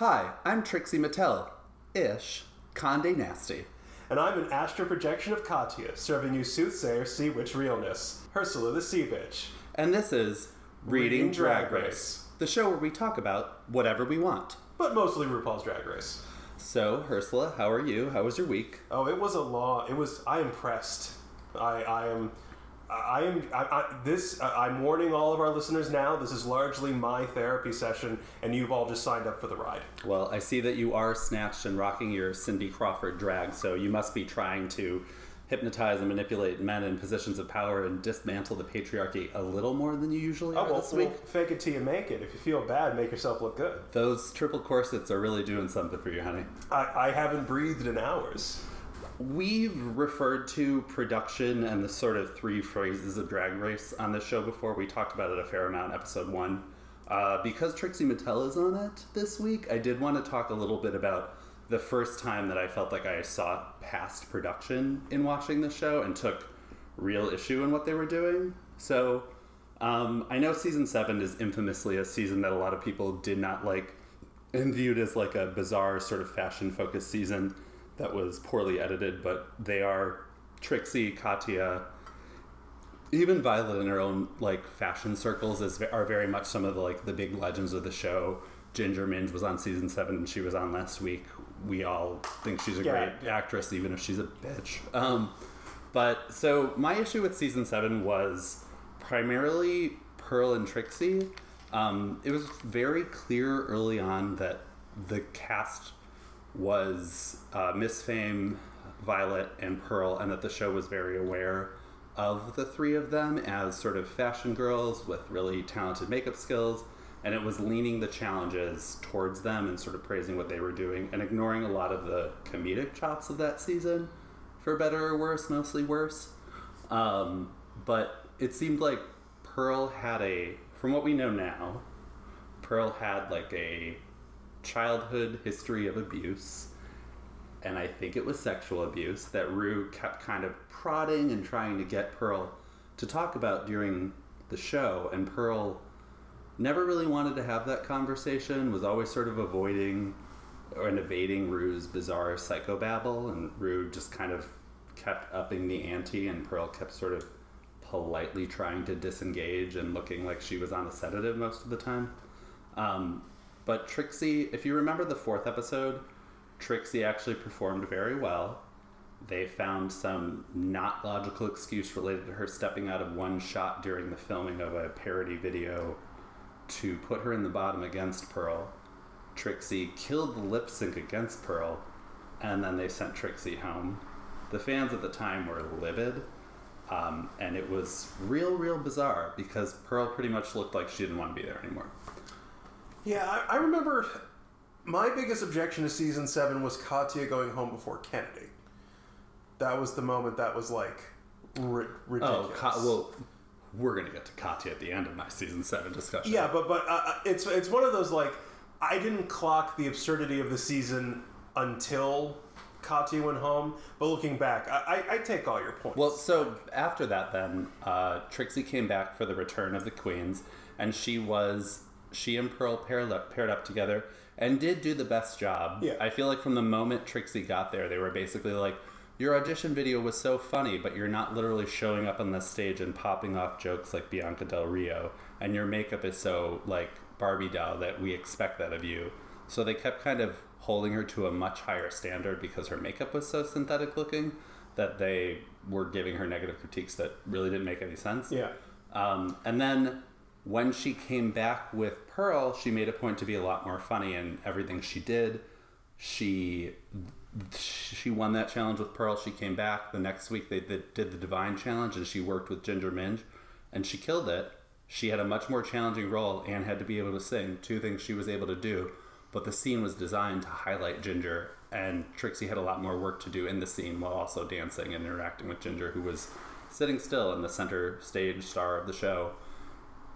Hi, I'm Trixie Mattel. Ish. Conde Nasty. And I'm an astral projection of Katya, serving you soothsayer sea witch realness. Ursula the Sea Bitch. And this is Reading, Reading Drag, Drag Race, Race. the show where we talk about whatever we want. But mostly RuPaul's Drag Race. So, Ursula, how are you? How was your week? Oh, it was a long. It was. I am pressed. I. I am. I am. I, I, this. I, I'm warning all of our listeners now. This is largely my therapy session, and you've all just signed up for the ride. Well, I see that you are snatched and rocking your Cindy Crawford drag, so you must be trying to hypnotize and manipulate men in positions of power and dismantle the patriarchy a little more than you usually Oh are well, this well, fake it till you make it. If you feel bad, make yourself look good. Those triple corsets are really doing something for you, honey. I, I haven't breathed in hours. We've referred to production and the sort of three phrases of Drag Race on the show before. We talked about it a fair amount, episode one. Uh, because Trixie Mattel is on it this week, I did want to talk a little bit about the first time that I felt like I saw past production in watching the show and took real issue in what they were doing. So, um, I know season seven is infamously a season that a lot of people did not like and viewed as like a bizarre sort of fashion focused season that was poorly edited, but they are Trixie, Katya, even Violet in her own like fashion circles is are very much some of the like the big legends of the show. Ginger Minj was on season seven and she was on last week. We all think she's a Yeah. great actress, even if she's a bitch. Um, but so my issue with season seven was primarily Pearl and Trixie. Um, it was very clear early on that the cast was uh, Miss Fame, Violet, and Pearl, and that the show was very aware of the three of them as sort of fashion girls with really talented makeup skills, and it was leaning the challenges towards them and sort of praising what they were doing and ignoring a lot of the comedic chops of that season, for better or worse, mostly worse. Um, but it seemed like Pearl had a, from what we know now, Pearl had like a childhood history of abuse, and I think it was sexual abuse that Ru kept kind of prodding and trying to get Pearl to talk about during the show, and Pearl never really wanted to have that conversation, was always sort of avoiding or evading Ru's bizarre psychobabble, and Ru just kind of kept upping the ante, and Pearl kept sort of politely trying to disengage and looking like she was on a sedative most of the time. Um, but Trixie, if you remember the fourth episode, Trixie actually performed very well. They found some not logical excuse related to her stepping out of one shot during the filming of a parody video to put her in the bottom against Pearl. Trixie killed the lip sync against Pearl, and then they sent Trixie home. The fans at the time were livid, um, and it was real, real bizarre because Pearl pretty much looked like she didn't want to be there anymore. Yeah, I, I remember my biggest objection to season seven was Katya going home before Kennedy. That was the moment that was like ri- ridiculous. Oh, Ka- well, we're gonna get to Katya at the end of my season seven discussion. yeah, but but uh, uh, it's it's one of those like I didn't clock the absurdity of the season until Katya went home. But looking back, I, I, I take all your points. Well, so after that, then uh, Trixie came back for the return of the Queens, and she was she and Pearl paired up, paired up together and did do the best job. Yeah. I feel like from the moment Trixie got there, they were basically like, "Your audition video was so funny, but you're not literally showing up on the stage and popping off jokes like Bianca Del Rio, and your makeup is so like Barbie doll that we expect that of you." So they kept kind of holding her to a much higher standard because her makeup was so synthetic looking that they were giving her negative critiques that really didn't make any sense. yeah, Um, and then when she came back with Pearl, she made a point to be a lot more funny in everything she did. She she won that challenge with Pearl. She came back the next week. They did, did the Divine Challenge, and she worked with Ginger Minj, and she killed it. She had a much more challenging role and had to be able to sing. Two things she was able to do, but the scene was designed to highlight Ginger, and Trixie had a lot more work to do in the scene while also dancing and interacting with Ginger, who was sitting still in the center stage star of the show.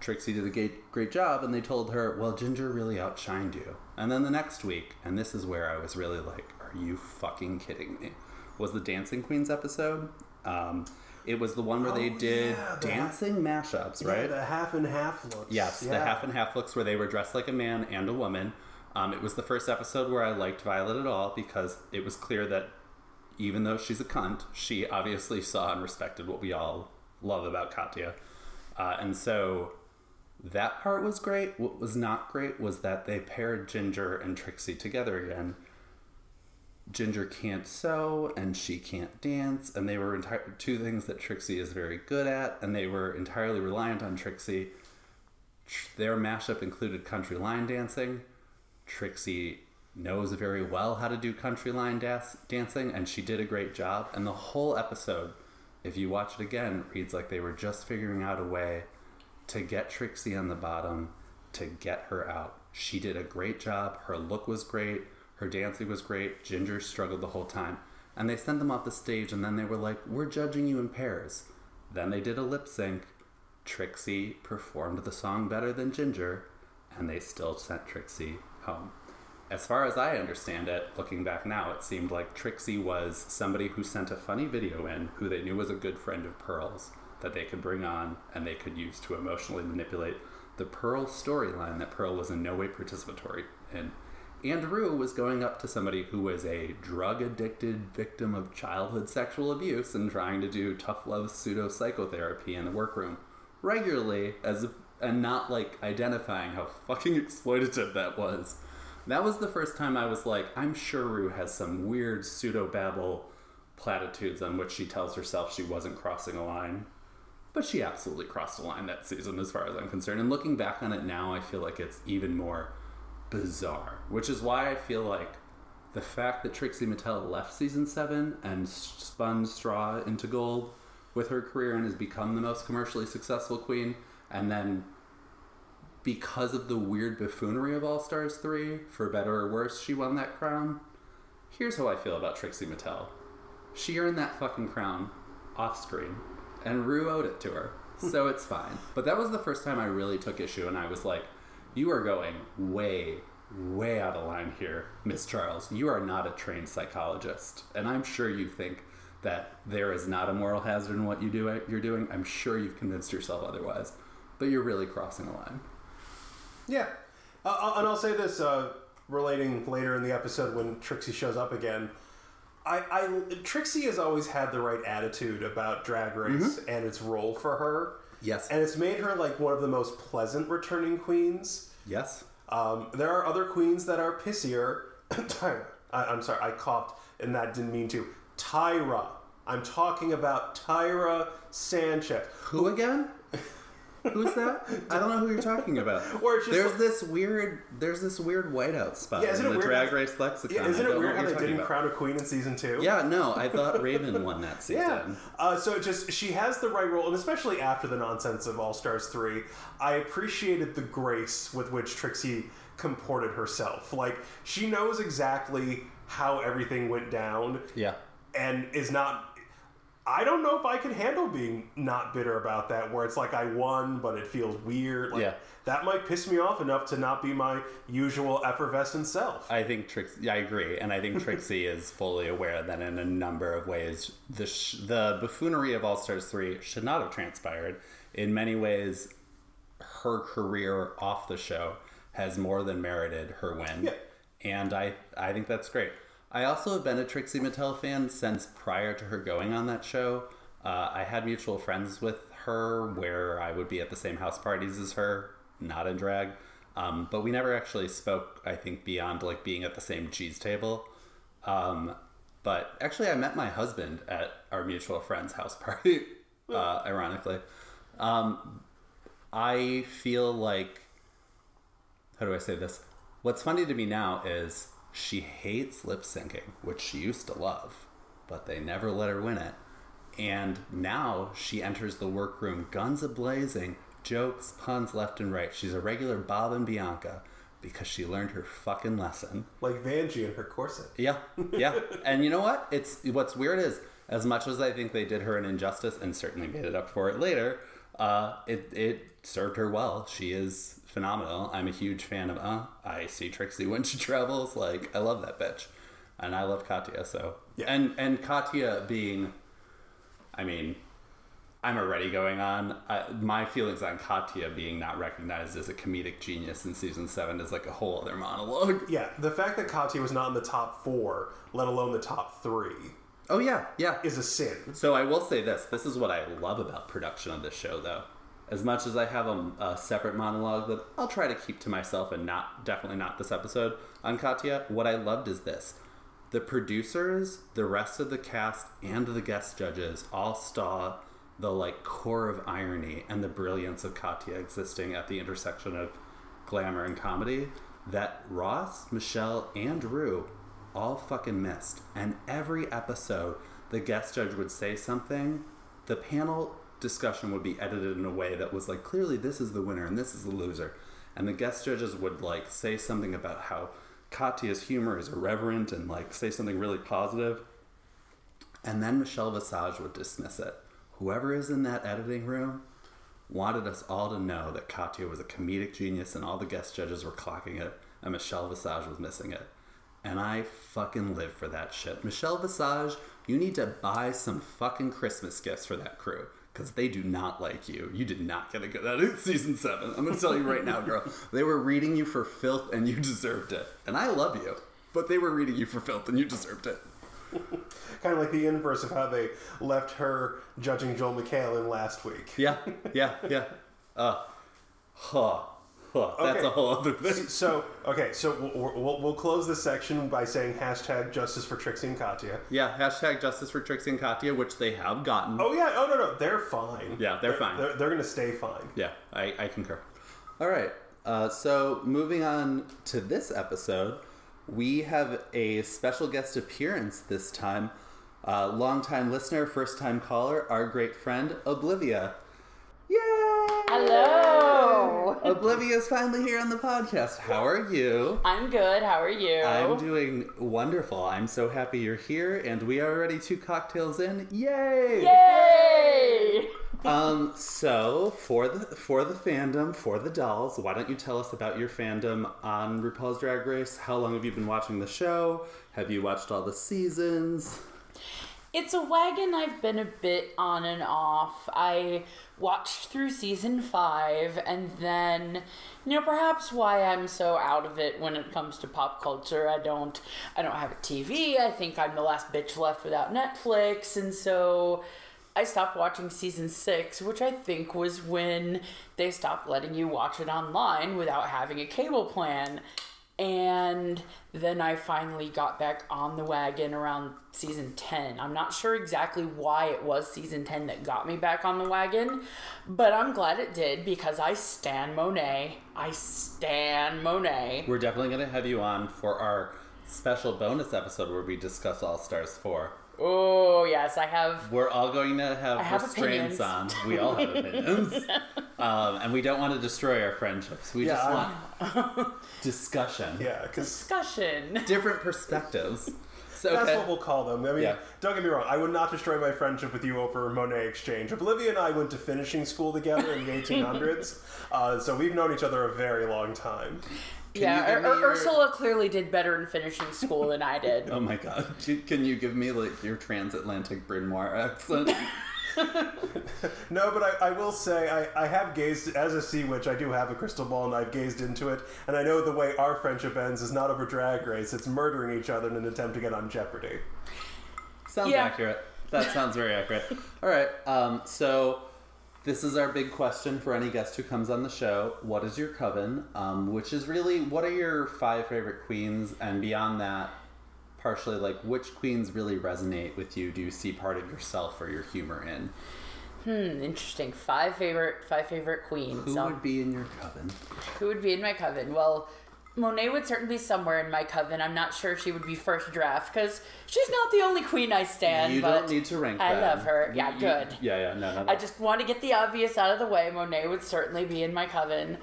Trixie did a great, great job, and they told her, Well, Ginger really outshined you. And then the next week, and this is where I was really like, Are you fucking kidding me? Was the Dancing Queens episode. Um, it was the one where they Oh, did yeah, the- dancing mashups, Yeah, right? the half and half looks. Yes, the half and half looks where they were dressed like a man and a woman. Um, it was the first episode where I liked Violet at all because it was clear that even though she's a cunt, she obviously saw and respected what we all love about Katya. Uh, and so that part was great. What was not great was that they paired Ginger and Trixie together again. Ginger can't sew and she can't dance, and they were enti- two things that Trixie is very good at, and they were entirely reliant on Trixie. Tr- Their mashup included country line dancing. Trixie knows very well how to do country line das- dancing, and she did a great job. And the whole episode, if you watch it again, reads like they were just figuring out a way to get Trixie on the bottom, to get her out. She did a great job. Her look was great. Her dancing was great. Ginger struggled the whole time. And they sent them off the stage, and then they were like, We're judging you in pairs. Then they did a lip sync. Trixie performed the song better than Ginger, and they still sent Trixie home. As far as I understand it, looking back now, it seemed like Trixie was somebody who sent a funny video in who they knew was a good friend of Pearl's that they could bring on and they could use to emotionally manipulate the Pearl storyline that Pearl was in no way participatory in. And Ru was going up to somebody who was a drug addicted victim of childhood sexual abuse and trying to do tough love pseudo psychotherapy in the workroom regularly as and not like identifying how fucking exploitative that was. That was the first time I was like, I'm sure Ru has some weird pseudo babble platitudes on which she tells herself she wasn't crossing a line. But she absolutely crossed a line that season, as far as I'm concerned. And looking back on it now, I feel like it's even more bizarre. Which is why I feel like the fact that Trixie Mattel left season seven and spun straw into gold with her career and has become the most commercially successful queen, and then because of the weird buffoonery of All Stars 3, for better or worse, she won that crown. Here's how I feel about Trixie Mattel. She earned that fucking crown off screen, and Ru owed it to her, so it's fine. But that was the first time I really took issue, and I was like, you are going way, way out of line here, Miss Charles. You are not a trained psychologist, and I'm sure you think that there is not a moral hazard in what you do you're doing. I'm sure you've convinced yourself otherwise, but you're really crossing a line. Yeah, uh, uh, and I'll say this, uh, relating later in the episode when Trixie shows up again. I, I Trixie has always had the right attitude about Drag Race and its role for her. Yes. and it's made her like one of the most pleasant returning queens. Yes. Um, there are other queens that are pissier. Tyra, I, I'm sorry, I coughed, and that didn't mean to. Tyra, I'm talking about Tyra Sanchez. Who again? Who's that? I don't know who you're talking about. Or it's just there's like- this weird, there's this weird whiteout spot Yeah, isn't in it the weird Drag how- Race lexicon. Yeah, isn't it weird how they didn't about. crown a queen in season two? Yeah, no, I thought Raven won that season. Yeah. Uh, so it just she has the right role, and especially after the nonsense of All Stars three, I appreciated the grace with which Trixie comported herself. Like she knows exactly how everything went down, Yeah. and is not. I don't know if I can handle being not bitter about that, where it's like I won, but it feels weird. Like, Yeah. That might piss me off enough to not be my usual effervescent self. I think Trixie. I agree, and I think Trixie is fully aware that in a number of ways, the sh- the buffoonery of All Stars three should not have transpired. In many ways, her career off the show has more than merited her win, Yeah. and I I think that's great. I also have been a Trixie Mattel fan since prior to her going on that show. Uh, I had mutual friends with her where I would be at the same house parties as her, not in drag. Um, but we never actually spoke, I think, beyond like being at the same cheese table. Um, but actually, I met my husband at our mutual friend's house party, uh, ironically. Um, I feel like, how do I say this? What's funny to me now is she hates lip syncing, which she used to love, but they never let her win it. And now she enters the workroom guns a blazing, jokes, puns left and right. She's a regular Bob and Bianca because she learned her fucking lesson. Like Vanjie in her corset. Yeah, yeah. and you know what? It's what's weird is as much as I think they did her an injustice and certainly made it up for it later, uh, it it served her well. She is phenomenal. I'm a huge fan of. Uh, I see Trixie when she travels. Like I love that bitch, and I love Katya. So Yeah. and and Katya being, I mean. I'm already going on. Uh, my feelings on Katya being not recognized as a comedic genius in season seven is like a whole other monologue. Yeah, the fact that Katya was not in the top four, let alone the top three, Oh yeah, yeah. is a sin. So I will say this: this is what I love about production of this show, though. As much as I have a, a separate monologue that I'll try to keep to myself and not definitely not this episode on Katya, what I loved is this: the producers, the rest of the cast, and the guest judges all saw the like core of irony and the brilliance of Katya existing at the intersection of glamour and comedy that Ross, Michelle, and Ru all fucking missed. And every episode, the guest judge would say something, the panel discussion would be edited in a way that was like, clearly this is the winner and this is the loser. And the guest judges would like say something about how Katya's humor is irreverent and like say something really. And then Michelle Visage would dismiss it. Whoever is in that editing room wanted us all to know that Katya was a comedic genius and all the guest judges were clocking it and Michelle Visage was missing it. And I fucking live for that shit. Michelle Visage, you need to buy some fucking Christmas gifts for that crew. Because they do not like you. You did not get a good at it season seven. I'm gonna tell you right now, girl. They were reading you for filth and you deserved it. And I love you. But they were reading you for filth and you deserved it. Kind of like the inverse of how they left her judging Joel McHale in last week. Yeah, yeah, yeah. Uh, huh, huh. That's Okay. a whole other thing. So, okay, so we'll, we'll, we'll close this section by saying hashtag justice for Trixie and Katya. Yeah, hashtag justice for Trixie and Katya, which they have gotten. Oh, yeah, oh, no, no, they're fine. Yeah, they're fine. They're, they're going to stay fine. Yeah, I, I concur. All right. Uh, so moving on to this episode, we have a special guest appearance this time. Uh, longtime listener, first time caller, our great friend, Oblivia. Yay! Hello. Oblivia's finally here on the podcast. How are you? I'm good. How are you? I'm doing wonderful. I'm so happy you're here, and we are already two cocktails in. Yay! Yay! Um, so for the for the fandom, for the dolls, why don't you tell us about your fandom on RuPaul's Drag Race? How long have you been watching the show? Have you watched all the seasons? It's a wagon I've been a bit on and off. I watched through season five, and then, you know, perhaps why I'm so out of it when it comes to pop culture. I don't, I don't have a TV. I think I'm the last bitch left without Netflix, and so I stopped watching season six, which I think was when they stopped letting you watch it online without having a cable plan. And then I finally got back on the wagon around season 10. I'm not sure exactly why it was season 10 that got me back on the wagon, but I'm glad it did because I stan Monet. I stan Monet. We're definitely gonna have you on for our special bonus episode where we discuss All Stars Four. Oh, yes, I have. We're all going to have, have restraints on. opinions. We all have opinions, um, and we don't want to destroy our friendships. We Yeah, just want discussion, Yeah, Discussion. different perspectives. So that's okay. what we'll call them. I mean, Yeah. don't get me wrong, I would not destroy my friendship with you over Monét X Change. Olivia and I went to finishing school together in the 1800s, uh, so we've known each other a very long time. Yeah, you give me Ur- your- Ursula clearly did better in finishing school than I did. Oh my god. Can- Can you give me like your transatlantic Bryn Mawr accent? No, but I, I will say I, I have gazed as a sea witch. I do have a crystal ball, and I've gazed into it. And I know the way our friendship ends is not over drag race; it's murdering each other in an attempt to get on Jeopardy. Sounds Yeah. accurate. That sounds very accurate. All right. Um, so this is our big question for any guest who comes on the show. What is your coven? Um, which is really what are your five favorite queens, and beyond that, partially like which queens really resonate with you? Do you see part of yourself or your humor in? Hmm, interesting. Five favorite, five favorite queens. Who Um, would be in your coven? Who would be in my coven? Well, Monet would certainly be somewhere in my coven. I'm not sure she would be first draft because she's not the only queen I stand. you but don't need to rank. I them. love her. You- Yeah, you- good. Yeah, yeah, no, no. no. I just want to get the obvious out of the way. Monet would certainly be in my coven.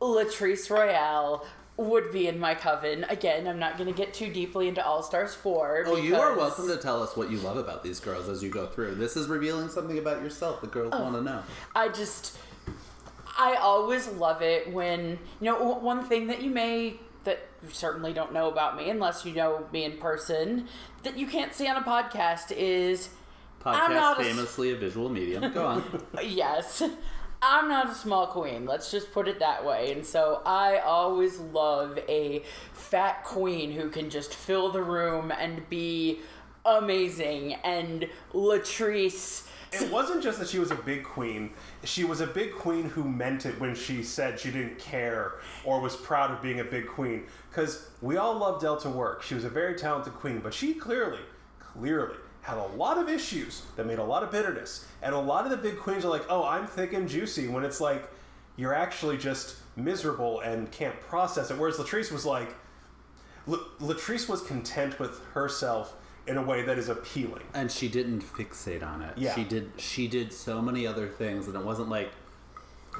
Latrice Royale would be in my coven. Again, I'm not going to get too deeply into All Stars 4. Oh, you are welcome to tell us what you love about these girls as you go through. This is revealing something about yourself the girls oh, want to know. I just, I always love it when, you know, one thing that you may, that you certainly don't know about me unless you know me in person, that you can't see on a podcast is Podcast not a s- famously a visual medium. Go on. yes. I'm not a small queen. Let's just put it that way. And so I always love a fat queen who can just fill the room and be amazing. And Latrice. It wasn't just that she was a big queen. She was a big queen who meant it when she said she didn't care or was proud of being a big queen. Because we all love Delta work. She was a very talented queen, but she clearly, clearly had a lot of issues that made a lot of bitterness. And a lot of the big queens are like, oh, I'm thick and juicy, when it's like, you're actually just miserable and can't process it. Whereas Latrice was like, Latrice was content with herself in a way that is appealing. and she didn't fixate on it. Yeah. She did she did so many other things and it wasn't like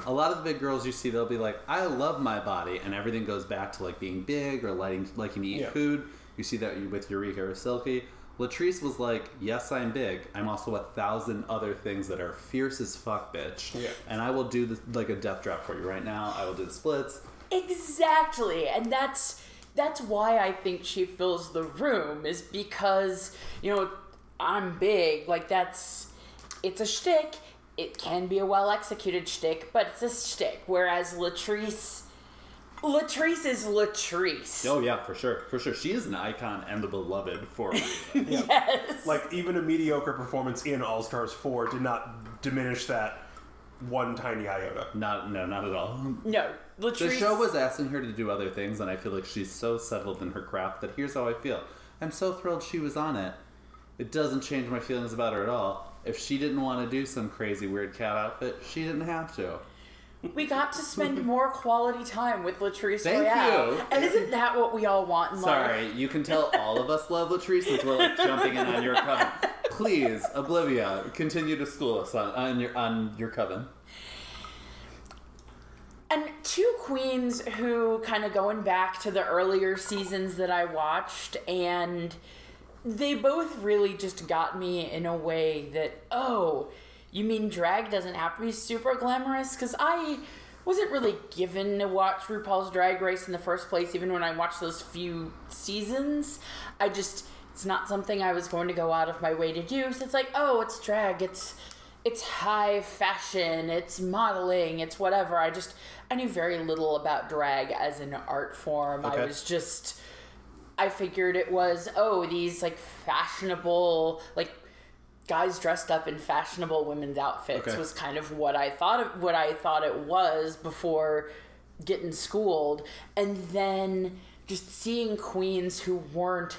a lot of the big girls you see they'll be like, I love my body and everything goes back to like being big or liking liking to eat Yeah. food. You see that with Eureka or Silky. Latrice was like, Yes, I'm big. I'm also a thousand other things that are fierce as fuck, bitch. Yeah. And I will do this like a death drop for you right now. I will do the splits. Exactly. And that's that's why I think she fills the room is because, you know, I'm big. Like that's it's a shtick. It can be a well executed shtick, but it's a shtick. Whereas Latrice Latrice is Latrice. Oh yeah, for sure. For sure. She is an icon and the beloved for a reason. Yes. Like even a mediocre performance in All Stars Four did not diminish that one tiny iota. not no, not at all. no, Latrice. The show was asking her to do other things, and I feel like she's so settled in her craft that here's how I feel. I'm so thrilled she was on it. It doesn't change my feelings about her at all. If she didn't want to do some crazy weird cat outfit, she didn't have to. We got to spend more quality time with Latrice Thank Royale. you. And isn't that what we all want in life? Sorry, you can tell all of us love Latrice since we're like jumping in on your coven. Please, Oblivia, continue to school us on, on your on your coven. And two queens who kind of going back to the earlier seasons that I watched, and they both really just got me in a way that, oh, you mean drag doesn't have to be super glamorous? Because I wasn't really given to watch RuPaul's Drag Race in the first place, even when I watched those few seasons. I just, it's not something I was going to go out of my way to do. So it's like, oh, it's drag, it's it's high fashion, it's modeling, it's whatever. I just I knew very little about drag as an art form. I was just I figured it was oh these like fashionable like guys dressed up in fashionable women's outfits Okay. was kind of what I thought of what I thought it was before getting schooled and then just seeing queens who weren't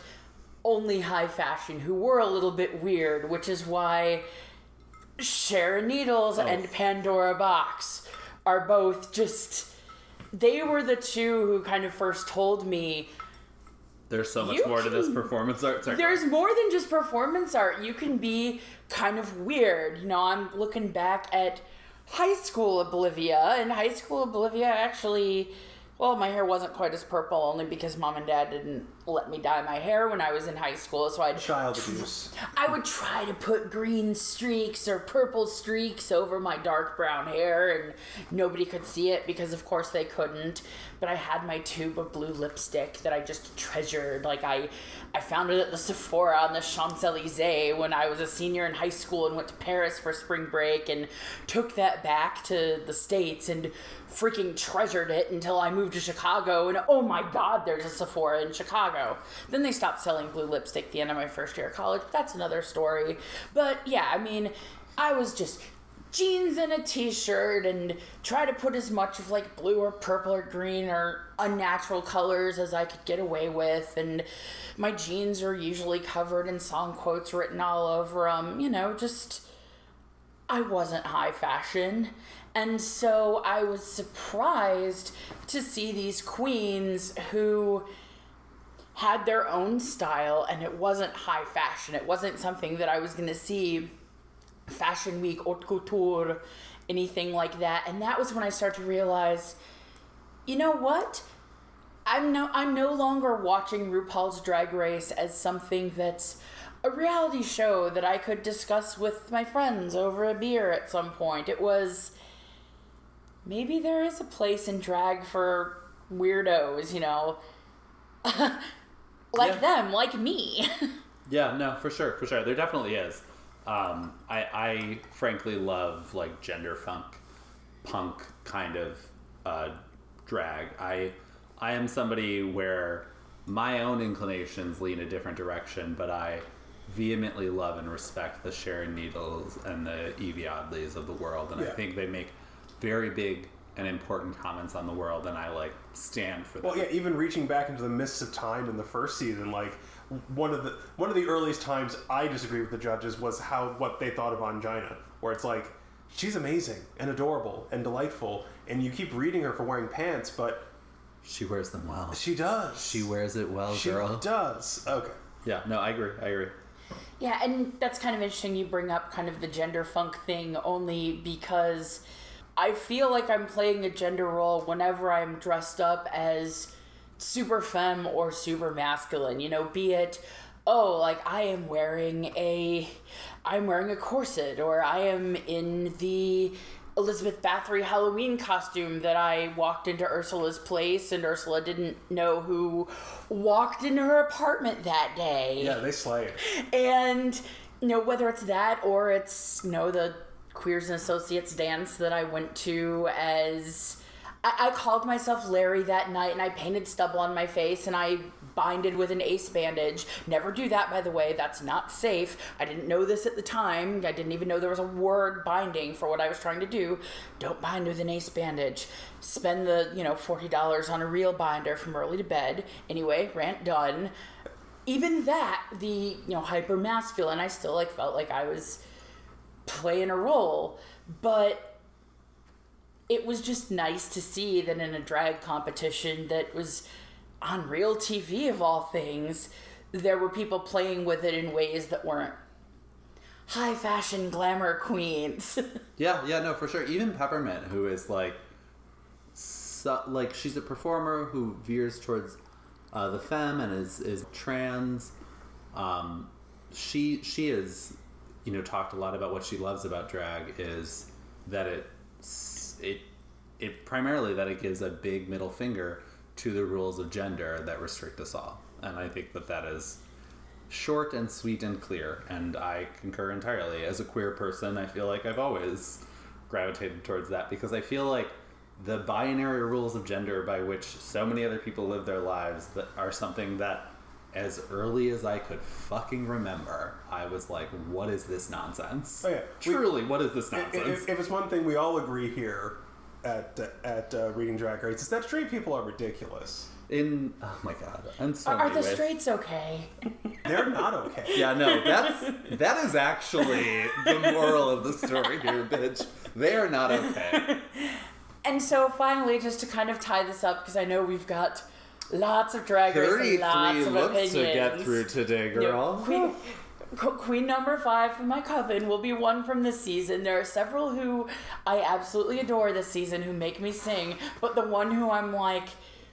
only high fashion who were a little bit weird which is why Sharon Needles oh. and Pandora Boxx are both just. They were the two who kind of first told me There's so much more to this performance art. Sorry. there's more than just performance art. You can be kind of weird. You know, I'm looking back at high school Oblivia, and high school Oblivia actually. Well, my hair wasn't quite as purple only because mom and dad didn't let me dye my hair when I was in high school. So I'd Child abuse. I would try to put green streaks or purple streaks over my dark brown hair, and nobody could see it because, of course, they couldn't. But I had my tube of blue lipstick that I just treasured. Like I, I found it at the Sephora on the Champs Elysees when I was a senior in high school and went to Paris for spring break, and took that back to the states and freaking treasured it until I moved to Chicago. And oh my God, there's a Sephora in Chicago. Then they stopped selling blue lipstick the end of my first year of college. That's another story. But yeah, I mean, I was just jeans and a t-shirt and try to put as much of like blue or purple or green or unnatural colors as I could get away with and my jeans are usually covered in song quotes written all over them you know just I wasn't high fashion. And so I was surprised to see these queens who had their own style and it wasn't high fashion. It wasn't something that I was going to see fashion week, haute couture, anything like that. And that was when I started to realize, you know what? I'm no I'm no longer watching RuPaul's Drag Race as something that's a reality show that I could discuss with my friends over a beer at some point. It was maybe there is a place in drag for weirdos, you know. like Yeah. them, like me. Yeah, no, for sure, for sure. There definitely is. Um, I, I frankly love like gender funk, punk kind of uh, drag. I I am somebody where my own inclinations lean a different direction, but I vehemently love and respect the Sharon Needles and the Yvie Oddlys of the world, and I think they make very big and important comments on the world, and I like stand for them. Well, yeah, even reaching back into the mists of time in the first season, like one of the one of the earliest times I disagreed with the judges was how what they thought of Ongina, where it's like she's amazing and adorable and delightful, and you keep reading her for wearing pants, but She wears them well. she does. She wears it well, She girl. does. Okay. Yeah, no, I agree. I agree. Yeah, and that's kind of interesting you bring up kind of the gender funk thing only because I feel like I'm playing a gender role whenever I'm dressed up as super femme or super masculine, you know, be it oh, like I am wearing a I'm wearing a corset or I am in the Elizabeth Bathory Halloween costume that I walked into Ursula's place and Ursula didn't know who walked into her apartment that day Yeah, they slay it. and you know whether it's that or it's you know the queers and associates dance that i went to as I, I called myself larry that night and i painted stubble on my face and i binded with an ace bandage. Never do that by the way. That's not safe. I didn't know this at the time. I didn't even know there was a word binding for what i was trying to do. Don't bind with an ace bandage. Spend the you know $40 on a real binder from early to bed. Anyway rant done. Even that the you know hyper masculine i still like felt like i was playing a role but it was just nice to see that in a drag competition that was on real tv of all things there were people playing with it in ways that weren't high fashion glamour queens Yeah, yeah, no, for sure. Even Peppermint, who is like, so, like she's a performer who veers towards uh, the femme and is is trans. Um, she she is, you know, talked a lot about what she loves about drag is that it it it primarily that it gives a big middle finger to the rules of gender that restrict us all, and I think that that is short and sweet and clear, and I concur entirely. As a queer person, I feel like I've always gravitated towards that because I feel like the binary rules of gender by which so many other people live their lives that are something that as early as I could fucking remember, I was like, what is this nonsense? Oh, yeah. We- Truly, what is this nonsense? if, if it's one thing we all agree here at at uh, reading Drag Race, it's that straight people are ridiculous. In oh my god, I'm so are, are the many ways. straights okay They're not okay. Yeah, no, that's that is actually the moral of the story here, bitch. They are not okay. And so finally, just to kind of tie this up, because I know we've got lots of drag race lots of opinions. To get through today, You know, Queen, Queen number five from my coven will be one from this season. There are several who I absolutely adore this season who make me sing, but the one who I'm like,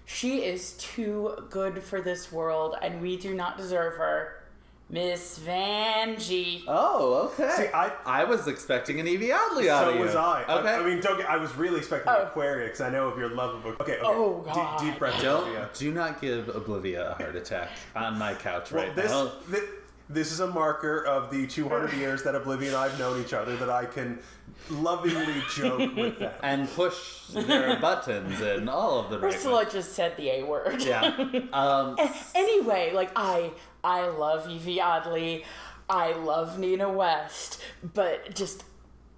she is too good for this world, and we do not deserve her. Miss Vanjie. Oh, okay. See, I- I was expecting an Yvie Oddly out of So was I. Okay. I, I mean, don't get, I was really expecting Oh. Aquaria because I know of your love of. Okay. okay. Oh, Deep- God. Deep, breath. don't Olivia. do not give Oblivia a heart attack on my couch Well, right this, now. thi- this is a marker of the 200 years that Oblivia and I have known each other that I can lovingly joke with that. And push their buttons and all of the right Ursula ones. just said the A word. Yeah. Um, anyway, like I I love Yvie Oddly, I love Nina West, but just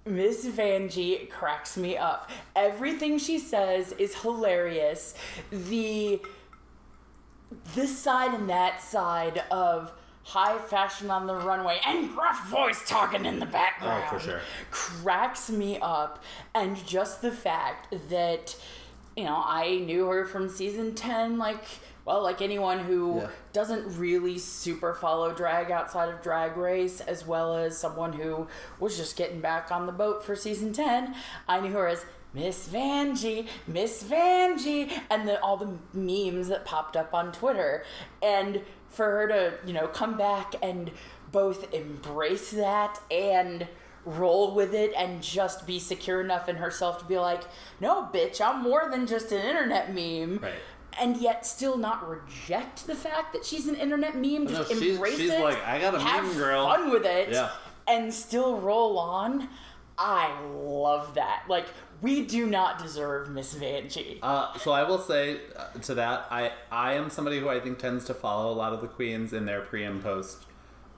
Miss Vanjie cracks me up. Everything she says is hilarious. The this side and that side of high fashion on the runway and gruff voice talking in the background Oh, for sure. cracks me up and just the fact that you know i knew her from season 10 like well like anyone who Yeah. doesn't really super follow drag outside of drag race as well as someone who was just getting back on the boat for season 10 i knew her as Miss Vanjie, Miss Vanjie, and then all the memes that popped up on Twitter. And for her to, you know, come back and both embrace that and roll with it and just be secure enough in herself to be like, no, bitch, I'm more than just an internet meme. Right. And yet still not reject the fact that she's an internet meme. No, Just she's- embrace she's it. like, "I got a have meme, girl." fun with it. Yeah. and still roll on. I love that. Like we do not deserve Miss Vanjie. Uh, so I will say uh, to that, I I am somebody who I think tends to follow a lot of the queens in their pre and post,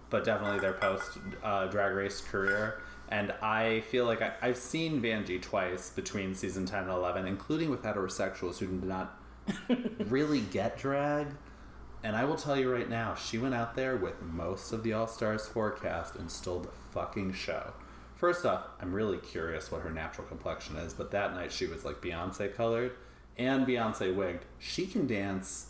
but definitely their post uh, drag race career. And I feel like I, I've seen Vanjie twice between season 10 and 11, including with heterosexuals who did not really get drag. And I will tell you right now, she went out there with most of the All Stars forecast and stole the fucking show. First off, I'm really curious what her natural complexion is, but that night she was like Beyonce colored and Beyonce wigged. She can dance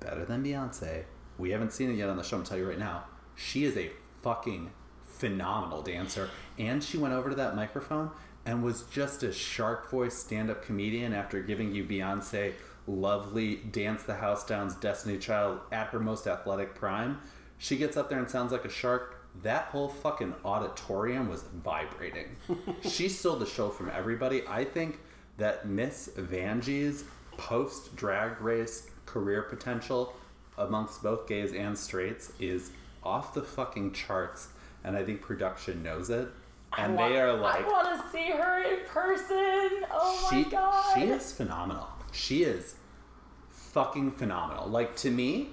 better than Beyonce. We haven't seen it yet on the show, I'm telling you right now. She is a fucking phenomenal dancer. And she went over to that microphone and was just a shark voice stand up comedian after giving you Beyonce lovely Dance the House Down's Destiny Child at her most athletic prime. She gets up there and sounds like a shark. That whole fucking auditorium was vibrating. she stole the show from everybody. I think that Miss Vanjie's post drag race career potential amongst both gays and straights is off the fucking charts. And I think production knows it. And I they are like, I want to see her in person. Oh my she, god. She is phenomenal. She is fucking phenomenal. Like to me,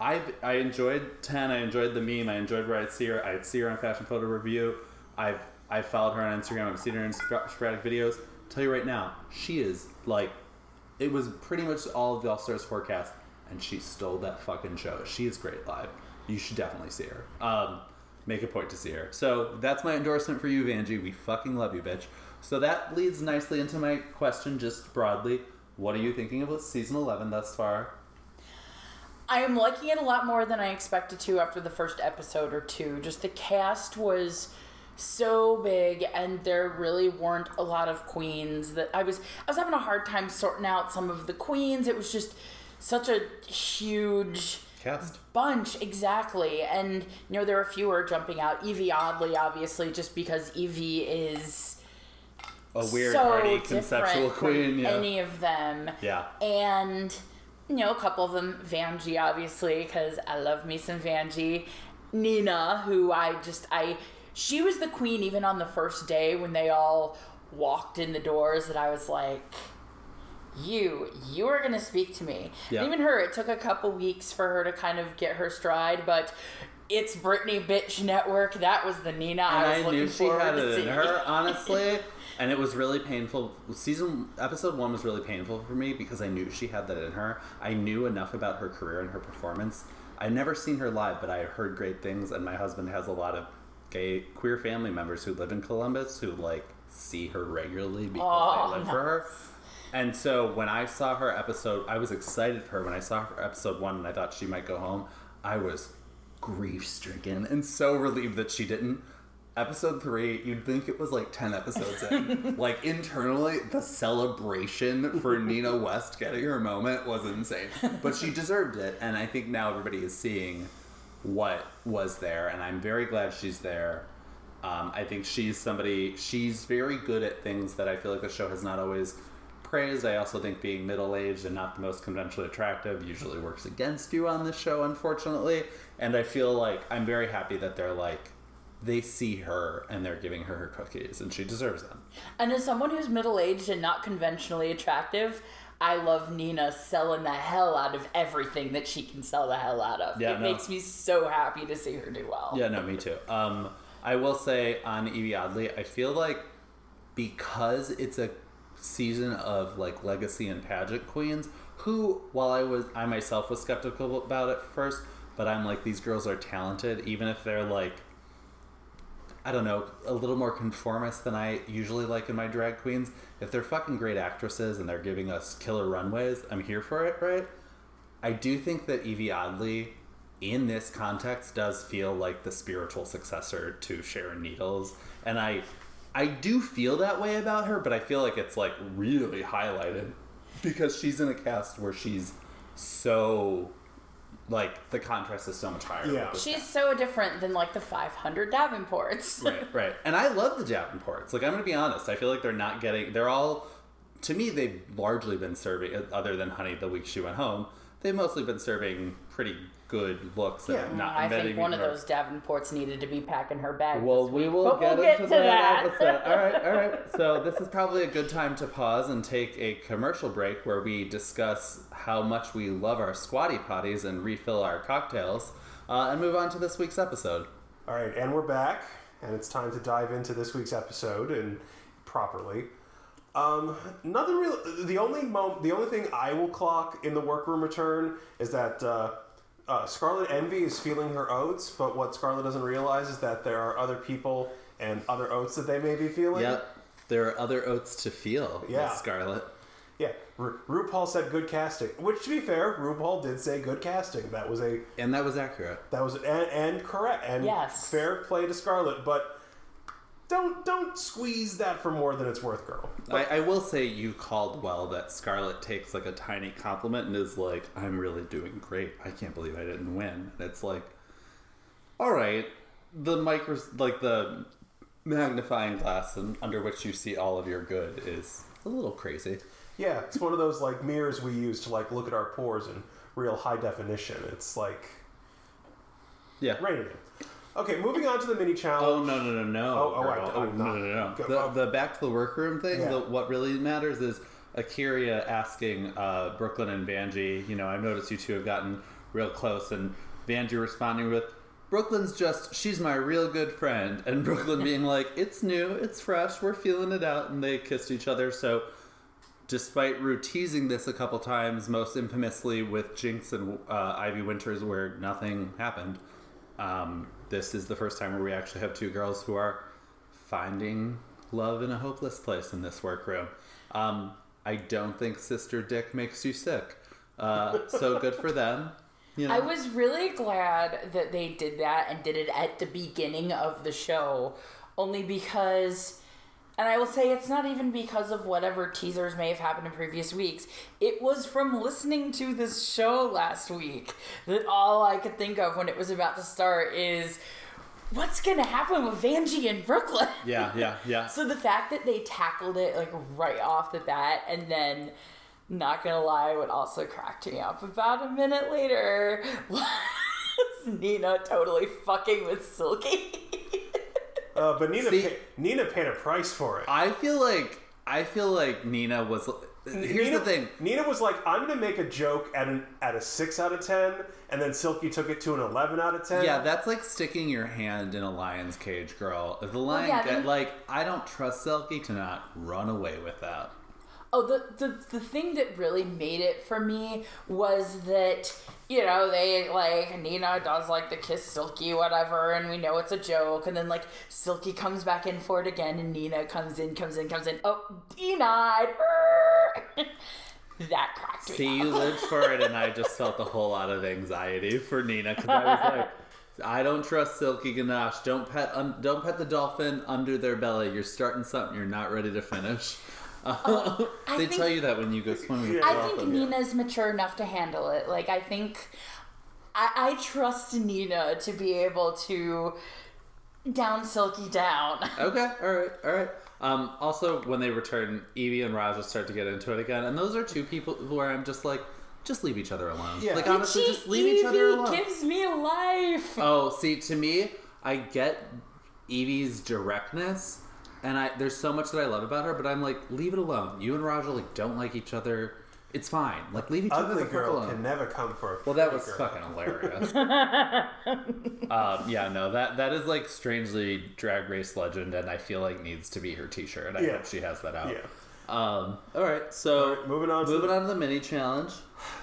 I I enjoyed ten. I enjoyed the meme. I enjoyed where I'd see her. I'd see her on Fashion Photo RuView. I've I followed her on Instagram. I've seen her in sporadic videos. tell you right now, she is like, it was pretty much all of the All Stars forecast, and she stole that fucking show. She is great live. You should definitely see her. Um, make a point to see her. So that's my endorsement for you, Vanjie. We fucking love you, bitch. So that leads nicely into my question, just broadly. What are you thinking of season 11 thus far? I am liking it a lot more than I expected to after the first episode or two. Just the cast was so big and there really weren't a lot of queens that I was I was having a hard time sorting out some of the queens. It was just such a huge Cast. bunch exactly and you know there are fewer jumping out Yvie Oddly obviously just because Yvie is A weird, so arty, conceptual queen. Yeah. any of them yeah. and you know a couple of them Vanjie obviously because I love me some Vanjie Nina who I just I she was the queen even on the first day when they all walked in the doors that I was like you you are gonna speak to me Yeah. even her it took a couple weeks for her to kind of get her stride but it's Britney Bitch Network that was the Nina and I was I, looking knew she had to it in her, honestly. And it was really painful. Season episode one was really painful for me because I knew she had that in her. I knew enough about her career and her performance. I'd never seen her live, but I heard great things. And my husband has a lot of gay queer family members who live in Columbus who like see her regularly because Oh, they live for her. And so when I saw her episode, I was excited for her. When I saw her episode one and I thought she might go home, I was grief stricken and so relieved that she didn't. Episode three, you'd think it was like 10 episodes in. like internally, the celebration for Nina West getting her moment was insane. But she deserved it. And I think now everybody is seeing what was there. And I'm very glad she's there. Um, I think she's somebody, she's very good at things that I feel like the show has not always praised. I also think being middle aged and not the most conventionally attractive usually works against you on this show, unfortunately. And I feel like I'm very happy that they're like, they see her and they're giving her her cookies and she deserves them. And as someone who's middle aged and not conventionally attractive, I love Nina selling the hell out of everything that she can sell the hell out of. Yeah, it no. makes me so happy to see her do well. Yeah, no, me too. Um, I will say on Yvie Oddly, I feel like because it's a season of like legacy and pageant queens, who while I was I myself was skeptical about it first, but I'm like these girls are talented, even if they're like I don't know, a little more conformist than I usually like in my drag queens. If they're fucking great actresses and they're giving us killer runways, I'm here for it, right? I do think that Yvie Oddly, in this context, does feel like the spiritual successor to Sharon Needles, and I, I do feel that way about her, but I feel like it's like really highlighted because she's in a cast where she's so, like the contrast is so much higher. Yeah. with She's so different than like the 500 Davenports. right, right. And I love the Davenports. Like I'm gonna be honest, I feel like they're not getting. They're all, to me, they've largely been serving. Other than Honey, the week she went home, they've mostly been serving pretty good looks Yeah. and not I think one of her- those Davenports needed to be packing her bag. Well, this we week, will but get we'll into get to that, that. episode. All right, all right. So this is probably a good time to pause and take a commercial break where we discuss how much we love our squatty potties and refill our cocktails, uh, and move on to this week's episode. All right, and we're back, and it's time to dive into this week's episode and properly. Um, nothing real. The only mo- the only thing I will clock in the workroom return is that uh, uh, Scarlet Envy is feeling her oats, but what Scarlet doesn't realize is that there are other people and other oats that they may be feeling. Yep, there are other oats to feel. Yeah. Scarlet. Yeah. Ru- RuPaul said good casting, which to be fair, RuPaul did say good casting. That was a And that was accurate. That was and, and correct and Yes. fair play to Scarlet, but don't don't squeeze that for more than it's worth, girl. I, I will say you called well that Scarlet takes like a tiny compliment and is like, "I'm really doing great. I can't believe I didn't win." And it's like, all right, the micro like the magnifying glass and under which you see all of your good is a little crazy. Yeah, it's one of those like mirrors we use to like look at our pores in real high definition. It's like Yeah. it. Okay, moving on to the mini challenge. Oh no no no no! Oh, oh. I- oh I'm no no no! The, the back to the workroom thing. Yeah. The, what really matters is Akira asking uh, Brooklyn and Vanjie. You know, I've noticed you two have gotten real close, and Vanjie responding with, "Brooklyn's just she's my real good friend," and Brooklyn being like, "It's new, it's fresh, we're feeling it out," and they kissed each other. So. Despite Ru teasing this a couple times, most infamously with Jinkx and uh, Ivy Winters, where nothing happened, um, this is the first time where we actually have two girls who are finding love in a hopeless place in this workroom. Um, I don't think Sister Dick makes you sick. Uh, so good for them. You know? I was really glad that they did that and did it at the beginning of the show, only because, and I will say it's not even because of whatever teasers may have happened in previous weeks. It was from listening to this show last week that all I could think of when it was about to start is what's gonna happen with Vanjie and Brooklyn. yeah, yeah, yeah. So the fact that they tackled it like right off the bat and then not gonna lie, what also cracked me up about a minute later was Nina totally fucking with Silky. Uh, but Nina See- pa- Nina paid a price for it. I feel like I feel like Nina was. Here's Nina, the thing. Nina was like, "I'm going to make a joke at an at a six out of ten, and then Silky took it to an eleven out of ten. Yeah, that's like sticking your hand in a lion's cage, girl. If the lion, yeah, get, then- like, I don't trust Silky to not run away with that. Oh, the, the the thing that really made it for me was that you know they like Nina does like the kiss Silky whatever, and we know it's a joke, and then like Silky comes back in for it again, and Nina comes in, comes in, comes in. Oh, denied. that cracked me. See, up. you lived for it, and I just felt a whole lot of anxiety for Nina because I was like, I don't trust Silky Ganache. Don't pet, un- don't pet the dolphin under their belly. You're starting something you're not ready to finish. they Oh, think- tell you that when you go swimming. with I think dolphin. Nina's mature enough to handle it. Like I think I, I trust Nina to be able to down Silky down. Okay, all right, all right. Um, also, when they return, Yvie and Ra'Jah start to get into it again, and those are two people where I'm just like, just leave each other alone. Yeah. Like But honestly, She- just leave each other alone. Yvie alone. gives me life. Oh, see, to me, I get Yvie's directness, and I there's so much that I love about her, but I'm like, leave it alone. You and Ra'Jah like don't like each other. It's fine. Like leave each other ugly the fuck girl alone. can never come for. A Well, that was girl. fucking hilarious. um, yeah, no, that that is like strangely drag race legend, and I feel like needs to be her T-shirt. I Yeah. hope she has that out. Yeah. Um, all right, so All right, moving on to moving the- on to the mini challenge.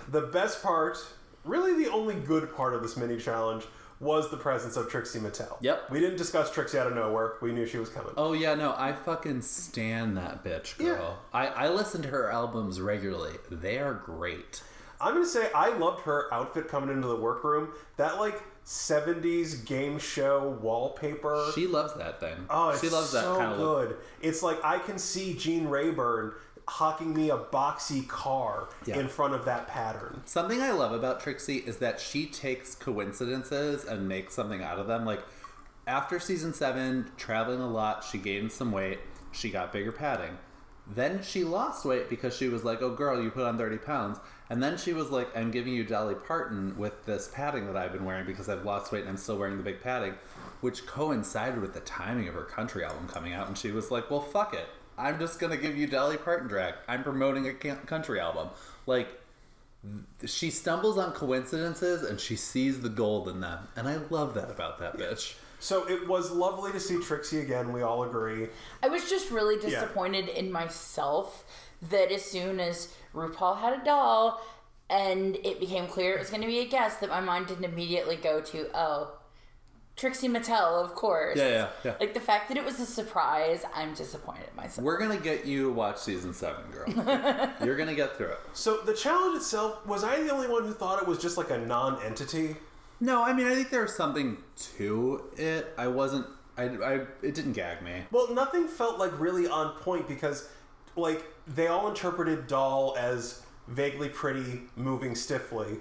The best part, really the only good part of this mini challenge, was the presence of Trixie Mattel. Yep. We didn't discuss Trixie out of nowhere. We knew she was coming. Oh yeah, no, I fucking stand that bitch, girl. I I listen to her albums regularly. They are great. I'm gonna say I loved her outfit coming into the workroom. That like 70s game show wallpaper. She loves that thing. oh, it's she loves that kind of look. good. It's like I can see Gene Rayburn hawking me a boxy car Yeah. in front of that pattern. Something I love about Trixie is that she takes coincidences and makes something out of them. Like after season seven, traveling a lot, she gained some weight. She got bigger padding. Then she lost weight because she was like, "Oh, girl, you put on thirty pounds." And then she was like, "I'm giving you Dolly Parton with this padding that I've been wearing because I've lost weight and I'm still wearing the big padding," which coincided with the timing of her country album coming out. And she was like, "Well, fuck it, I'm just gonna give you Dolly Parton drag. I'm promoting a country album." Like, she stumbles on coincidences and she sees the gold in them, and I love that about that bitch. So it was lovely to see Trixie again. We all agree. I was just really disappointed in myself that as soon as RuPaul had a doll and it became clear it was going to be a guest, that my mind didn't immediately go to, oh, Trixie Mattel, of course. Yeah, yeah, yeah. Like the fact that it was a surprise, I'm disappointed in myself. We're gonna get you to watch season seven, girl. You're gonna get through it. So the challenge itself was I the only one who thought it was just like a non-entity? No, I mean I think there was something to it. I wasn't. I, I it didn't gag me. Well, nothing felt like really on point because, like, they all interpreted Doll as vaguely pretty, moving stiffly,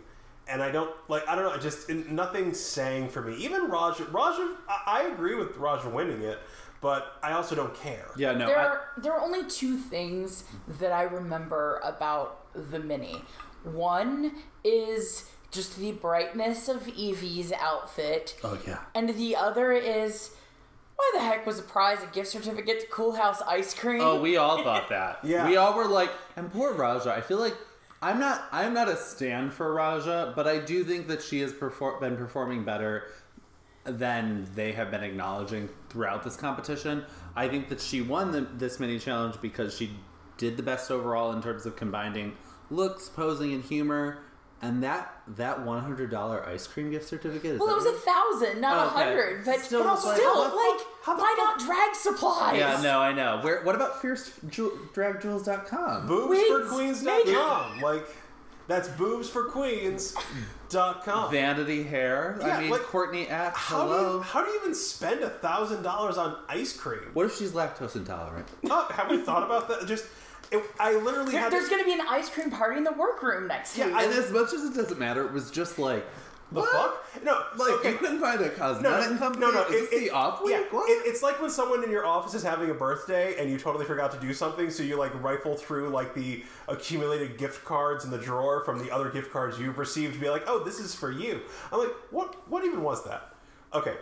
and I don't like. I don't know. I Just nothing sang for me. Even Ra'Jah, Ra'Jah, I, I agree with Ra'Jah winning it, but I also don't care. Yeah, no. there I, are there are only two things that I remember about the mini. One is just the brightness of Yvie's outfit. oh yeah. And the other is why the heck was a prize a gift certificate to Cool House ice cream? Oh, we all thought that. Yeah. We all were like, and poor Ra'Jah. I feel like I'm not. I'm not a stand for Ra'Jah, but I do think that she has perfor- been performing better than they have been acknowledging throughout this competition. I think that she won the, this mini challenge because she did the best overall in terms of combining looks, posing, and humor. And that that one hundred dollar ice cream gift certificate is well, it was a thousand, not a Oh, okay. hundred. But Still, still, like, still how like, how the why fuck- not drag supplies? Yeah, no, I know. Where? What about fiercedragjewels.com? Boobsforqueens.com. Like, that's boobsforqueens.com. Vanity Hair. Yeah, I mean, like, Courtney at How do, hello. you, how do you even spend a thousand dollars on ice cream? What if she's lactose intolerant? Uh, have we thought about that? Just, it, I literally There- had. there's going to be an ice cream party in the workroom next Yeah, week. I- And as much as it doesn't matter, it was just like the what? fuck? No, Like okay. you couldn't find a No, cosmetic no, company. no, no. Is this it- the it- off week? Yeah, What? it- it's like when someone in your office is having a birthday and you totally forgot to do something, so you like rifle through like the accumulated gift cards in the drawer from the other gift cards you've received to be like, oh, this is for you. I'm like, what? What even was that? Okay,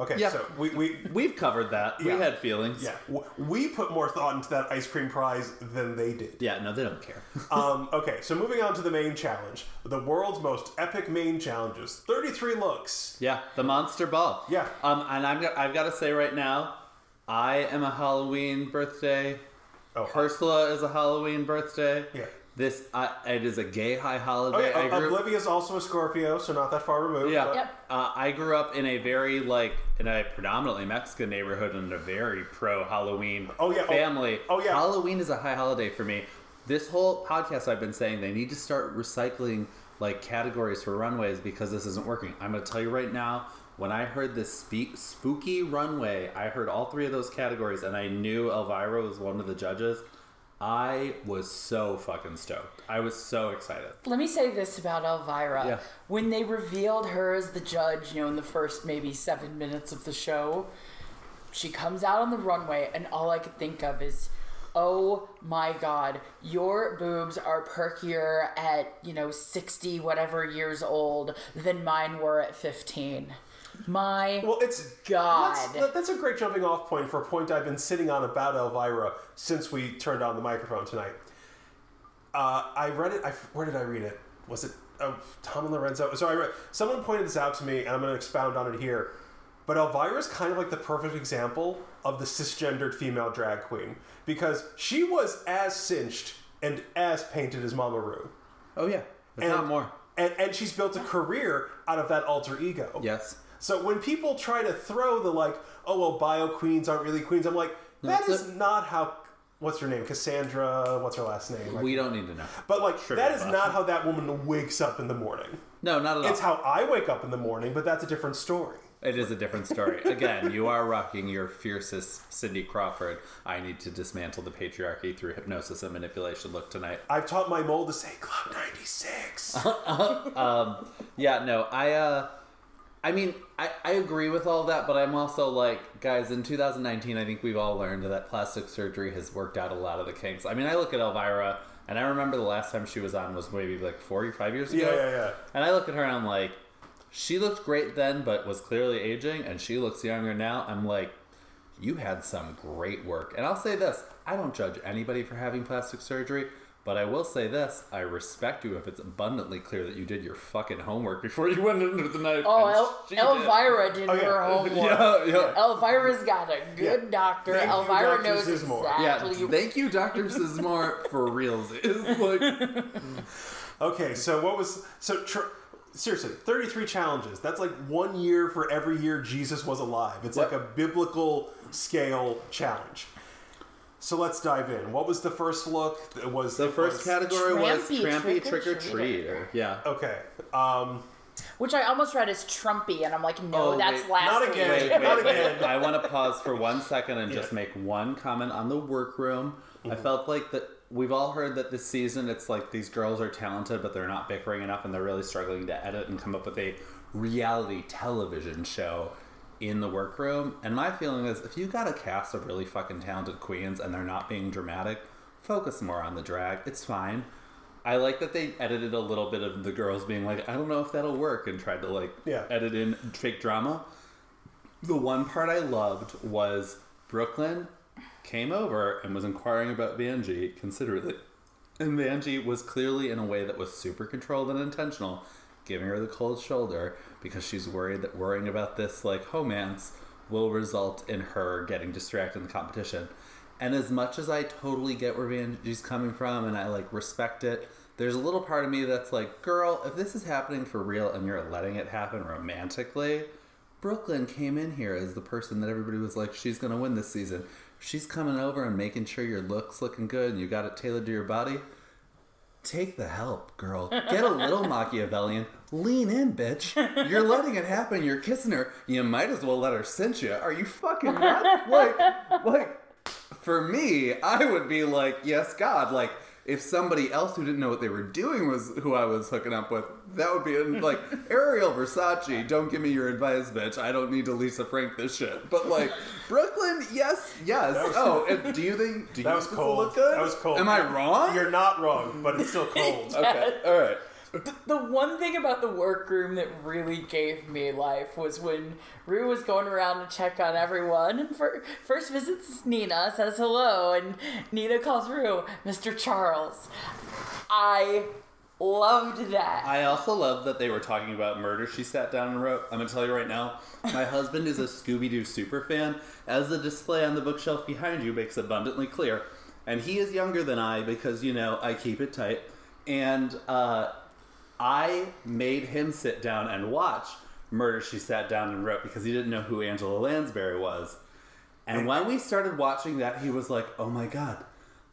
okay. Yeah. So we we We've covered that. Yeah. We had feelings. yeah we put more thought into that ice cream prize than they did. Yeah, no, they don't care. Um, okay, so moving on to the main challenge, the world's most epic main challenges, 33 looks. yeah, the monster ball. Yeah. Um, and I'm I've got to say right now, I am a Halloween birthday. Oh, Ursula is a Halloween birthday. Yeah. This uh, it is a gay high Oh holiday. yeah, I grew- Oblivia's also a Scorpio, so not that far removed. Yeah. but- Yep. Uh, I grew up in a very like in a predominantly Mexican neighborhood and a very pro Halloween Oh, yeah. Oh- family. oh, yeah. Halloween is a high holiday for me. This whole podcast I've been saying they need to start recycling like categories for runways because this isn't working. I'm gonna tell you right now. When I heard this speak, spooky runway, I heard all three of those categories, and I knew Elvira was one of the judges. I was so fucking stoked. I was so excited. Let me say this about Elvira. Yeah. When they revealed her as the judge, you know, in the first maybe seven minutes of the show, she comes out on the runway, and all I could think of is, oh my god, your boobs are perkier at, you know, 60 whatever years old than mine were at 15. My Well, it's God. That's, that's a great jumping off point for a point I've been sitting on about Elvira since we turned on the microphone tonight. Uh, I read it. I, where did I read it? Was it oh, Tom and Lorenzo? So I read. Someone pointed this out to me, and I'm going to expound on it here. But Elvira is kind of like the perfect example of the cisgendered female drag queen because she was as cinched and as painted as Mama Ru. Oh yeah, if not more. And, and she's built a career out of that alter ego. Yes. So when people try to throw the like, oh well, bio queens aren't really queens, I'm like, that That's is it. not how. What's her name? Cassandra. What's her last name? Like- We don't need to know. but like, Sugar that is buff. not how that woman wakes up in the morning. No, not at all. It's how I wake up in the morning, but that's a different story. It is a different story. Again, you are rocking your fiercest Cindy Crawford. I need to dismantle the patriarchy through hypnosis and manipulation look tonight. I've taught my mole to say Club 96. Yeah, no, I uh I mean, I, I agree with all that, but I'm also like, guys, in 2019, I think we've all learned that plastic surgery has worked out a lot of the kinks. I mean, I look at Elvira, and I remember the last time she was on was maybe like 45 years ago. Yeah, yeah, yeah. And I look at her and I'm like, she looked great then, but was clearly aging, and she looks younger now. I'm like, you had some great work. And I'll say this I don't judge anybody for having plastic surgery. But I will say this: I respect you if it's abundantly clear that you did your fucking homework before you went into the night. Oh, El- she did. Elvira did, Oh, yeah. her homework. Yeah, yeah. Elvira's got a good Yeah. doctor. Thank you, Elvira Dr. knows Sizemore. Yeah, thank you, Doctor Sizemore, for reals. It's like Okay, so what was so tr- seriously 33 challenges? That's like one year for every year Jesus was alive. It's like a biblical scale challenge. So let's dive in. What was the first look? It was the first was- category was Trampy trampy trick or trick-or-treater. Yeah. Okay. Um, Which I almost read as Trumpy, and I'm like, no, Oh, that's wait. last Not again. Wait, wait, Not wait. again. I want to pause for one second and just make one comment on the workroom. I felt like that we've all heard that this season it's like these girls are talented, but they're not bickering enough, and they're really struggling to edit and come up with a reality television show in the workroom. And my feeling is, if you got a cast of really fucking talented queens and they're not being dramatic, focus more on the drag. It's fine. I like that they edited a little bit of the girls being like, I don't know if that'll work, and tried to like Yeah. edit in fake drama. The one part I loved was Brooklyn came over and was inquiring about Vanjie considerately. And Vanjie was clearly in a way that was super controlled and intentional, giving her the cold shoulder because she's worried that worrying about this like homance will result in her getting distracted in the competition. And as much as I totally get where Vanjie's coming from and I like respect it, there's a little part of me that's like, girl, if this is happening for real and you're letting it happen romantically, Brooklyn came in here as the person that everybody was like, she's gonna win this season. She's coming over and making sure your looks looking good and you got it tailored to your body. Take the help, girl. Get a little Machiavellian. Lean in, bitch. You're letting it happen. You're kissing her. You might as well let her cinch you. Are you fucking nuts? like, like, for me, I would be like, yes, God. Like, if somebody else who didn't know what they were doing was who I was hooking up with, that would be like Ariel Versace. Don't give me your advice, bitch. I don't need to Lisa Frank this shit. But like Brooklyn, yes, yes. was- oh, and do you think do you That was think cold. look good? That was cold. Am I wrong? You're not wrong, but it's still cold. okay. All right. The, the one thing about the workroom that really gave me life was when Ru was going around to check on everyone, and for, first visits Nina, says hello, and Nina calls Ru Mr. Charles. I loved that. I also love that they were talking about murder. She sat down and wrote. I'm gonna tell you right now. My husband is a Scooby Doo super fan, as the display on the bookshelf behind you makes abundantly clear. And he is younger than I because you know I keep it tight. And uh, I made him sit down and watch Murder. She sat down and wrote because he didn't know who Angela Lansbury was. And when we started watching that, he was like, "Oh my god."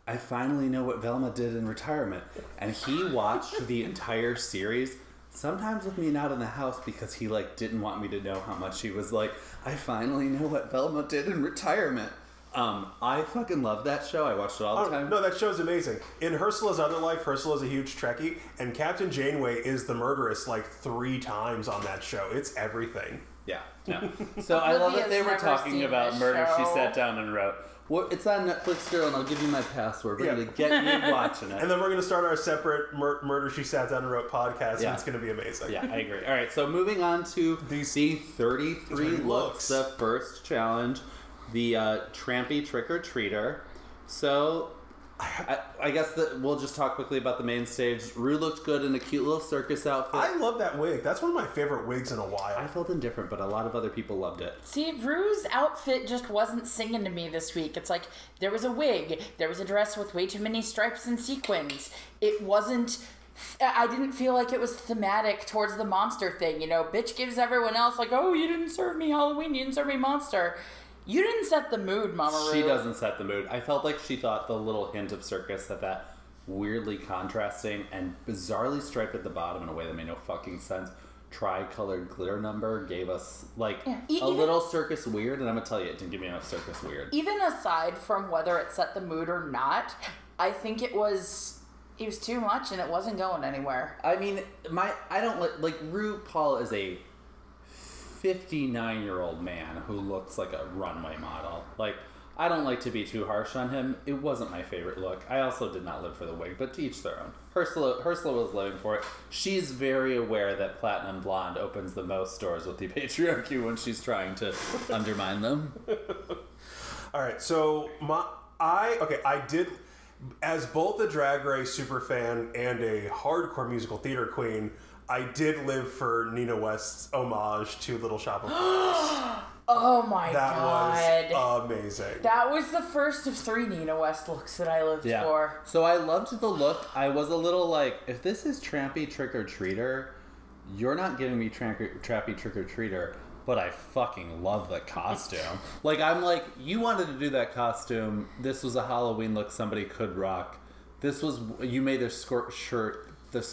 I finally know what Velma did in retirement. And he watched the entire series, sometimes with me not in the house because he like didn't want me to know how much he was like, I finally know what Velma did in retirement. Um, I fucking love that show. I watched it all the Oh, time. no, that show's amazing. In Ursula's other life, Ursula's a huge Trekkie, and Captain Janeway is the murderess like three times on that show. It's everything. Yeah, yeah. So I love that they were talking about this murder. She sat down and wrote. Well, it's on Netflix, girl, and I'll give you my password. We're Yeah. gonna get you watching it. And then we're going to start our separate mur- Murder She Sat Down and Wrote podcast, Yeah. and it's going to be amazing. Yeah, I agree. All right, so moving on to These- the 33 looks, looks. the first challenge, the uh, Trampy Trick or Treater. So, I, I guess that we'll just talk quickly about the main stage. Ru looked good in a cute little circus outfit. I love that wig. That's one of my favorite wigs in a while. I felt indifferent, but a lot of other people loved it. See, Ru's outfit just wasn't singing to me this week. It's like there was a wig, there was a dress with way too many stripes and sequins. It wasn't. I didn't feel like it was thematic towards the monster thing. You know, bitch gives everyone else like, oh, you didn't serve me Halloween, you didn't serve me monster. You didn't set the mood, Mama She doesn't set the mood. I felt like she thought the little hint of circus that that weirdly contrasting and bizarrely striped at the bottom in a way that made no fucking sense. Tri-colored glitter number gave us like Yeah, e- a even- little circus weird, and I'm gonna tell you, it didn't give me enough circus weird. Even aside from whether it set the mood or not, I think it was it was too much and it wasn't going anywhere. I mean, my I don't like like RuPaul is a 59 year old man who looks like a runway model. Like, I don't like to be too harsh on him. It wasn't my favorite look. I also did not live for the wig, but to each their own. Ursula, Ursula was living for it. She's very aware that Platinum Blonde opens the most doors with the patriarchy when she's trying to undermine them. All right, so my I okay, I did as both a Drag Race super fan and a hardcore musical theater queen. I did live for Nina West's homage to Little Shop of Horrors. Oh my That god. was amazing. that was the first of three Nina West looks that I lived for. So I loved the look. I was a little like, if this is trampy trick or treater, you're not giving me tra- trappy trick or treater. But I fucking love the costume. like I'm like, you wanted to do that costume. This was a Halloween look somebody could rock. This was you made the skirt shirt the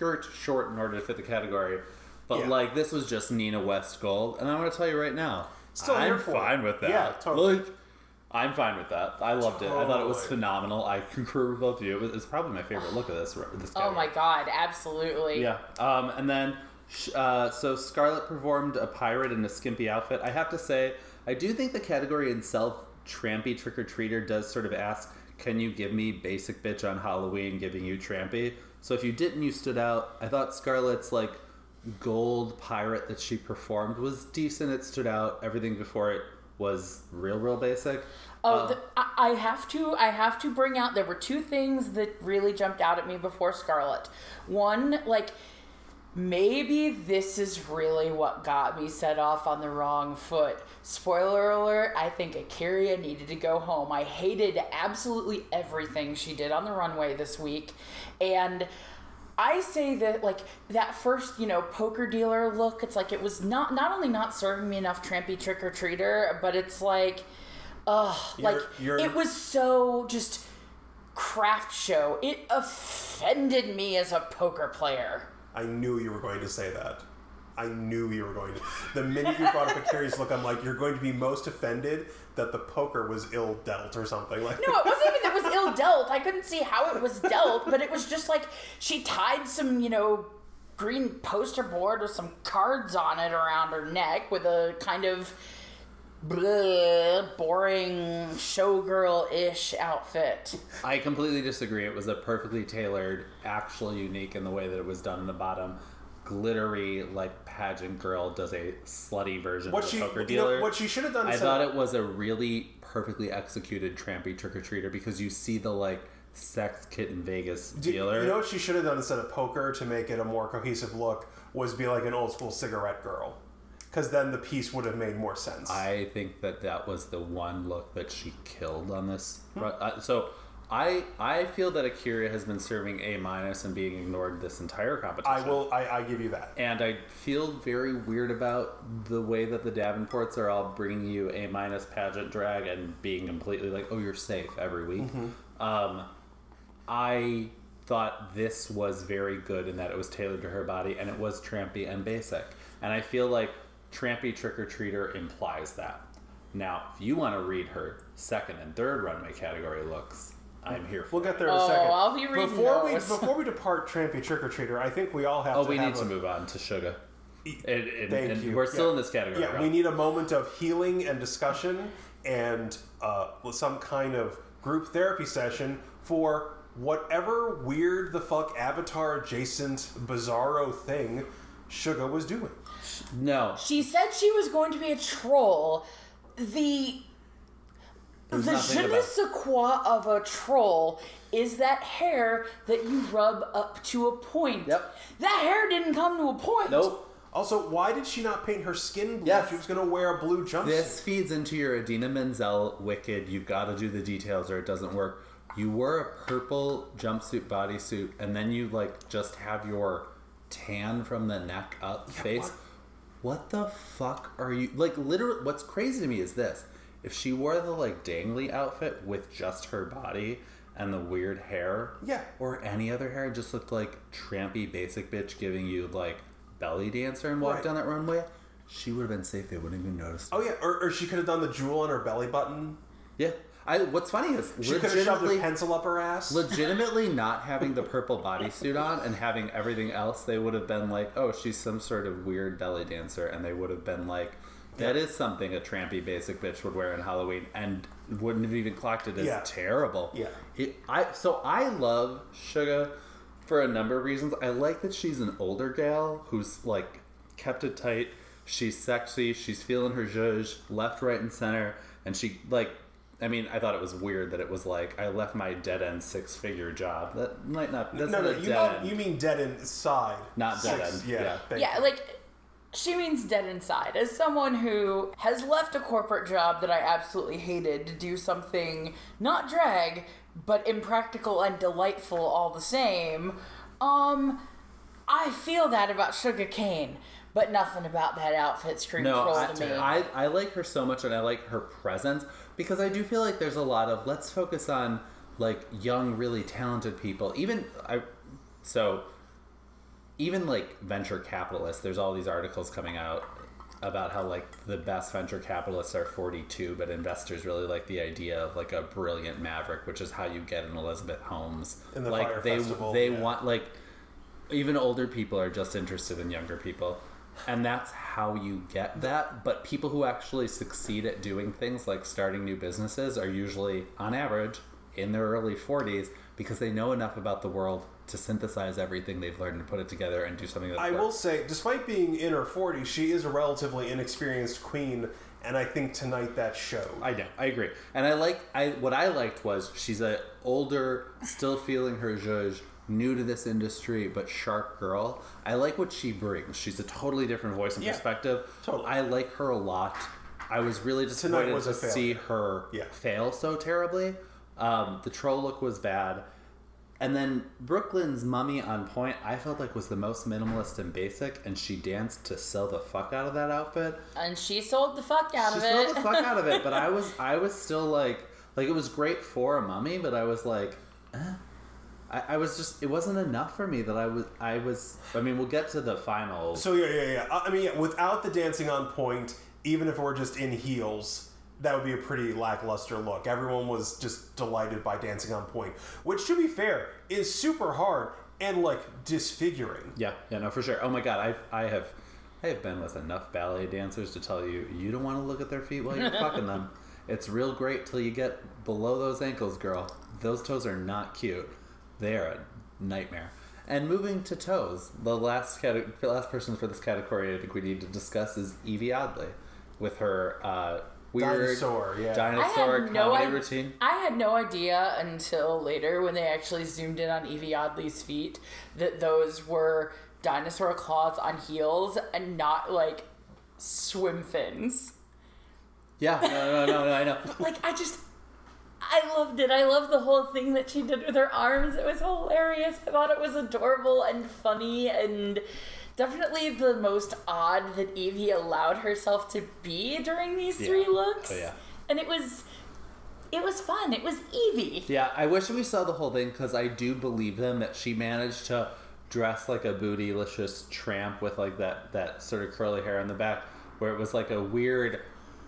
skirt short in order to fit the category. But Yeah. like this was just Nina West gold, and I'm gonna tell you right now, Still I'm here for it. fine with that. Yeah, totally. Like, I'm fine with that. I loved it. I thought it was Totally. phenomenal. I concur with both of you. It was, it's probably my favorite look of this. this Oh my category. god, absolutely. Yeah. Um, and then, sh- uh, so Scarlet performed a pirate in a skimpy outfit. I have to say, I do think the category itself, trampy trick or treater, does sort of ask, "Can you give me basic bitch on Halloween, giving you trampy?" So if you didn't, you stood out. I thought Scarlet's like gold pirate that she performed was decent. It stood out. Everything before it was real, real basic. Oh, Uh, the, I, I have to. I have to bring out. There were two things that really jumped out at me before Scarlet. One, like maybe this is really what got me set off on the wrong foot. Spoiler alert: I think Akira needed to go home. I hated absolutely everything she did on the runway this week, and. I say that like that first, you know, poker dealer look, it's like it was not not only not serving me enough trampy trick or treater, but it's like Ugh, like you're- it was so just craft show. It offended me as a poker player. I knew you were going to say that. I knew you were going to. The minute you brought up a curious look, I'm like, you're going to be most offended that the poker was ill dealt or something. Like, No, it wasn't even that it was ill dealt. I couldn't see how it was dealt, but it was just like she tied some, you know, green poster board with some cards on it around her neck with a kind of bleh, boring showgirl-ish outfit. I completely disagree. It was a perfectly tailored, actual unique in the way that it was done in the bottom. Glittery, like pageant girl does a slutty version what of a she, poker you dealer. know, what she should have done. I instead thought it was a really perfectly executed trampy trick or treater because you see the like sex kit in Vegas Do- dealer. You know what she should have done instead of poker to make it a more cohesive look was be like an old school cigarette girl, because then the piece would have made more sense. I think that that was the one look that she killed on this. Hmm. uh, so I I feel that Akira has been serving A minus and being ignored this entire competition. I will. I, I give you that. And I feel very weird about the way that the Davenports are all bringing you a minus pageant drag and being completely like, oh, you're safe every week. Um, I thought this was very good in that it was tailored to her body and it was trampy and basic. And I feel like trampy trick or treater implies that. Now, if you want to read her second and third runway category looks, I'm here for We'll get there in a second. Oh, second. I'll be reading before we before we depart Trampy Trick or Treater, I think we all have Oh, to. we have need to move on to Shuga. And, and- Thank and you. We're still Yeah. in this category. Yeah, Rob. we need a moment of healing and discussion and uh, some kind of group therapy session for whatever weird the fuck avatar adjacent bizarro thing Shuga was doing. No, She said she was going to be a troll. The the nothing je ne sais quoi of a troll is that hair that you rub up to a point. Yep. That hair didn't come to a point. nope. Also, why did she not paint her skin blue? Yes. She was going to wear a blue jumpsuit. This feeds into your Idina Menzel wicked. You've got to do the details or it doesn't work. You wore a purple jumpsuit bodysuit, and then you like just have your tan from the neck up face. what? What the fuck are you like? Literally, what's crazy to me is this: if she wore the like dangly outfit with just her body and the weird hair, Yeah. or any other hair, and just looked like trampy basic bitch giving you like belly dancer and walked Right. down that runway, she would have been safe. They wouldn't even notice. Oh yeah, or, or she could have done the jewel on her belly button. Yeah. I what's funny is She could have shoved a legitimately, pencil up her ass. legitimately not having the purple bodysuit on and having everything else, they would have been like, "Oh, she's some sort of weird belly dancer," and they would have been like, "That is something a trampy basic bitch would wear in Halloween," and wouldn't have even clocked it as Yeah. terrible. Yeah. It, I so I love Shuga for a number of reasons. I like that she's an older gal who's like kept it tight. She's sexy. She's feeling her zhuzh left, right, and center, and she like. I mean, I thought it was weird that it was like I left my dead end six figure job. That might not. That's no, not no, a you dead mean, end. you mean dead inside. Not dead Six- end, Yeah. yeah. Yeah, like she means dead inside. As someone who has left a corporate job that I absolutely hated to do something not drag, but impractical and delightful all the same, um, I feel that about Shuga Cain, but nothing about that outfit screams No, I, to me. I, I like her so much and I like her presence because I do feel like there's a lot of let's focus on like young, really talented people. Even I, so even like venture capitalists. There's all these articles coming out about how like the best venture capitalists are 42, but investors really like the idea of like a brilliant maverick, which is how you get an Elizabeth Holmes. In the like Fyre they Festival, they yeah. want like even older people are just interested in younger people and that's how you get that but people who actually succeed at doing things like starting new businesses are usually on average in their early 40s because they know enough about the world to synthesize everything they've learned and put it together and do something that I will say, despite being in her 40s, she is a relatively inexperienced queen, and I think tonight that showed. I know, I agree, and I like. I what I liked was she's a older, still feeling her zhuzh, new to this industry but sharp girl. I like what she brings. She's a totally different voice and Yeah, perspective. totally. I like her a lot. I was really disappointed was to a see her Yeah. fail so terribly. Um, the troll look was bad. And then Brooklyn's mummy on point, I felt like was the most minimalist and basic, and she danced to sell the fuck out of that outfit and she sold the fuck out she of it. She sold the fuck out of it, but I was I was still like like it was great for a mummy, but I was like, eh. I, I was just it wasn't enough for me that I was I was I mean we'll get to the final So yeah, yeah, yeah. I mean, yeah, without the dancing on point, even if were just in heels, that would be a pretty lackluster look. Everyone was just delighted by dancing on point, which, to be fair, is super hard and like disfiguring. yeah yeah no for sure oh my god I I have I have been with enough ballet dancers to tell you you don't want to look at their feet while you're fucking them. It's real great till you get below those ankles, girl. Those toes are not cute. They are a nightmare. And moving to toes, the last cate- last person for this category I think we need to discuss is Yvie Oddly, with her uh, weird Dinosaur, yeah. Dinosaur had no comedy routine. I had no idea until later when they actually zoomed in on Yvie Oddly's feet that those were dinosaur claws on heels and not like swim fins. Yeah, no, no, no, no, I know. Like I just I loved it. I loved the whole thing that she did with her arms. It was hilarious. I thought it was adorable and funny and definitely the most odd that Yvie allowed herself to be during these Yeah. three looks. Oh, yeah. And it was it was fun. It was Yvie. Yeah, I wish we saw the whole thing because I do believe them that she managed to dress like a bootylicious tramp with like that that sort of curly hair in the back, where it was like a weird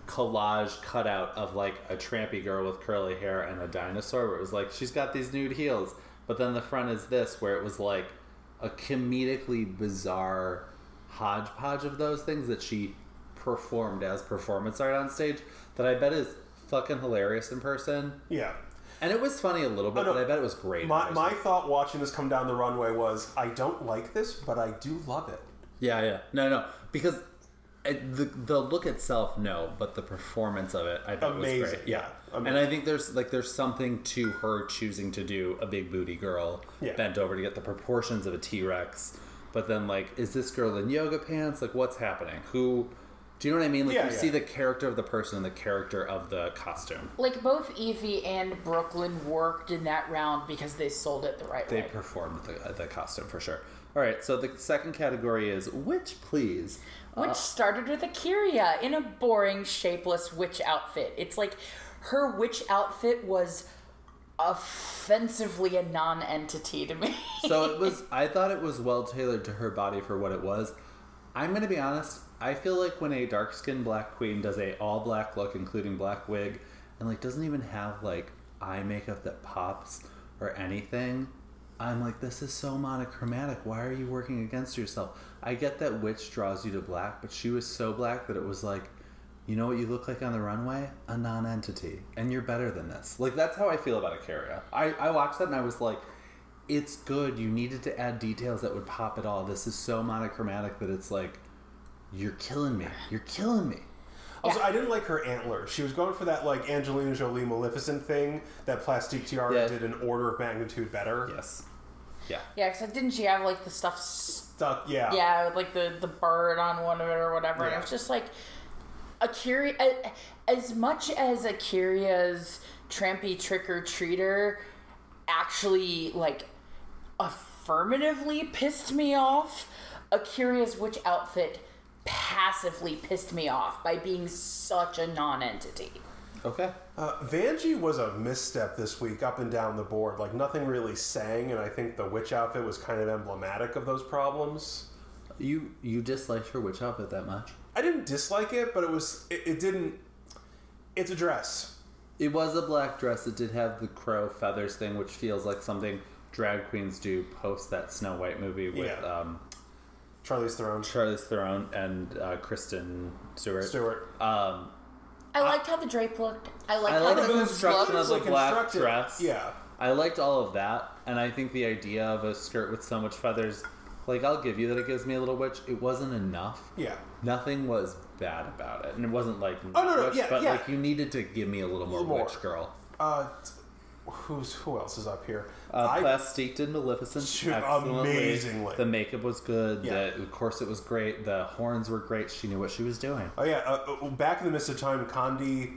collage cutout of like a trampy girl with curly hair and a dinosaur. Where it was like she's got these nude heels, but then the front is this, where it was like a comedically bizarre hodgepodge of those things that she performed as performance art on stage. That I bet is fucking hilarious in person. Yeah. And it was funny a little bit, Oh, no. but I bet it was great. My, my thought watching this come down the runway was, I don't like this, but I do love it. yeah, yeah, no, no, because the the look itself, no, but the performance of it, I thought was great. Yeah, yeah, and I think there's like there's something to her choosing to do a big booty girl Yeah. bent over to get the proportions of a T Rex, but then like, is this girl in yoga pants? Like, what's happening? Who? Do you know what I mean? Like, Yeah, you yeah. see the character of the person and the character of the costume. Like both Yvie and Brooklyn worked in that round because they sold it the right They way. They performed the, the costume for sure. All right, so the second category is which, please. Which started with A'keria in a boring, shapeless witch outfit. It's like her witch outfit was offensively a non entity to me. so it was i thought it was well tailored to her body for what it was i'm gonna be honest i feel like when a dark skinned black queen does a all black look including black wig and like doesn't even have like eye makeup that pops or anything, I'm like, this is so monochromatic. Why are you working against yourself? I get that witch draws you to black, but she was so black that it was like, you know what you look like on the runway? A non-entity, and you're better than this. Like that's how I feel about Ikaria. I I watched that and I was like, it's good. You needed to add details that would pop it all. This is so monochromatic that it's like, you're killing me. You're killing me. Also, I didn't like her antlers. She was going for that like Angelina Jolie Maleficent thing that Plastique Tiara Yeah. did an order of magnitude better. Yes. Yeah. Yeah, because didn't she have like the stuff? Stuck, yeah. Yeah, with, like the the bird on one of it or whatever. And it was just like Akira. As much as Akira's trampy trick or treater actually like affirmatively pissed me off, Akira's witch outfit passively pissed me off by being such a non-entity. Okay. Uh, Vanjie was a misstep this week, up and down the board. Like nothing really sang, and I think the witch outfit was kind of emblematic of those problems. You you disliked her witch outfit that much? I didn't dislike it, but it was it, it didn't. It's a dress. It was a black dress. It did have the crow feathers thing, which feels like something drag queens do post that Snow White movie with Yeah. um, Charlie's Theron. Charlize Theron and uh, Kristen Stewart. Stewart. Um, I liked how the drape looked. I liked I how like the the boobs construction looked. of the black constructed- dress. Yeah. I liked all of that, and I think the idea of a skirt with so much feathers, like I'll give you that it gives me a little witch. It wasn't enough. Yeah. Nothing was bad about it, and it wasn't like Oh, no, no, witch, yeah, but yeah. like you needed to give me a little more, little more. witch girl. Uh, t- who's who else is up here? Uh, I- Plastique did Maleficent Shoot, excellently. amazingly. The makeup was good. Yeah. The, of course, it was great. The horns were great. She knew what she was doing. Oh yeah, uh, uh, back in the midst of time, Condi,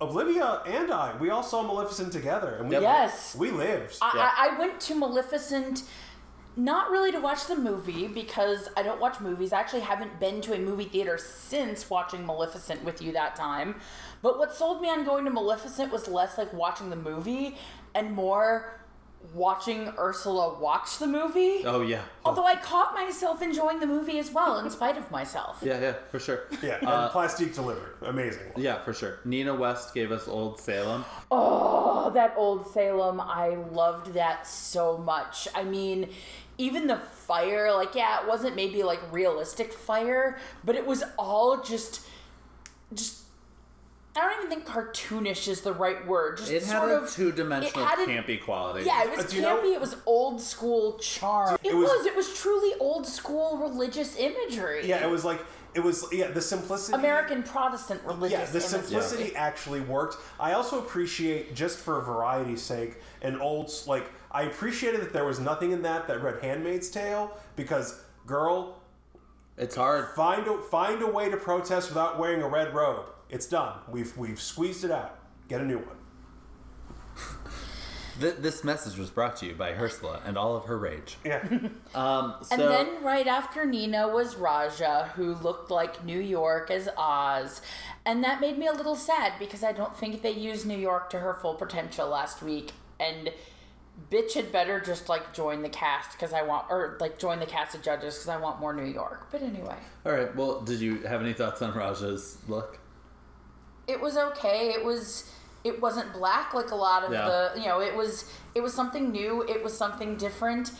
Olivia, and I, we all saw Maleficent together, and we Yes. we lived. I, Yeah. I, I went to Maleficent not really to watch the movie because I don't watch movies. I actually haven't been to a movie theater since watching Maleficent with you that time. But what sold me on going to Maleficent was less like watching the movie and more watching Ursula watch the movie. Oh yeah. Although I caught myself enjoying the movie as well, in spite of myself. Yeah, yeah, for sure. yeah, and Uh, Plastique delivered, amazing. yeah, for sure. Nina West gave us Old Salem. Oh, that old Salem. I loved that so much. I mean, even the fire, like, yeah, it wasn't maybe like realistic fire, but it was all just, just, I don't even think cartoonish is the right word. Just It had sort a of two-dimensional it had a- campy quality. Yeah, it was Uh, do you campy. know- it was old school charm. It, It was, was- It was truly old school religious imagery. Yeah, it was like it was yeah the simplicity. American Protestant religious. Yeah, the imagery. simplicity actually worked. I also appreciate, just for variety's sake, an old like I appreciated that there was nothing in that that read *Handmaid's Tale* because girl, It's hard. find a find a way to protest without wearing a red robe. It's done. We've we've squeezed it out. Get a new one. Th- this message was brought to you by Ursula and all of her rage. Yeah. Um, so And then right after Nina was Ra'Jah, who looked like New York as Oz. And that made me a little sad because I don't think they used New York to her full potential last week. And bitch had better just like join the cast because I want, or like join the cast of judges because I want more New York. But anyway, all right. Well, did you have any thoughts on Ra'Jah's look? It was okay. It was. It wasn't black like a lot of Yeah. the, you know, it was it was something new, it was something different.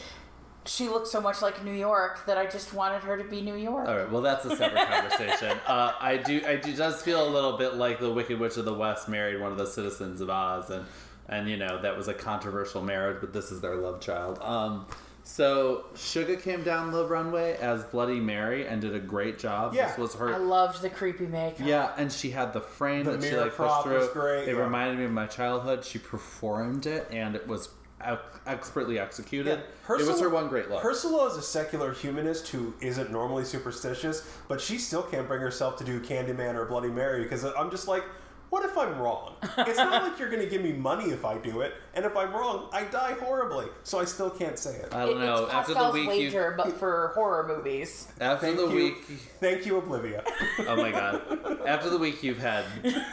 She looked so much like New York that I just wanted her to be New York. All right. Well, that's a separate conversation. Uh, I do. I do. Does feel a little bit like the Wicked Witch of the West married one of the citizens of Oz, and and you know that was a controversial marriage, but this is their love child. Um, so Shuga came down the runway as Bloody Mary and did a great job. Yeah. This was her. I loved the creepy makeup. Yeah, and she had the frame The that she like pushed through. was great, It yeah. reminded me of my childhood. She performed it, and it was expertly executed. it was her one great look. Ursula is a secular humanist who isn't normally superstitious, but she still can't bring herself to do Candyman or Bloody Mary because I'm just like, what if I'm wrong? It's not like you're going to give me money if I do it, and if I'm wrong, I die horribly. So I still can't say it. I don't know. It's After the Pascal's week, wager, you, but for horror movies. after Thank the you. week, Thank you, Oblivia. oh my god, after the week you've had,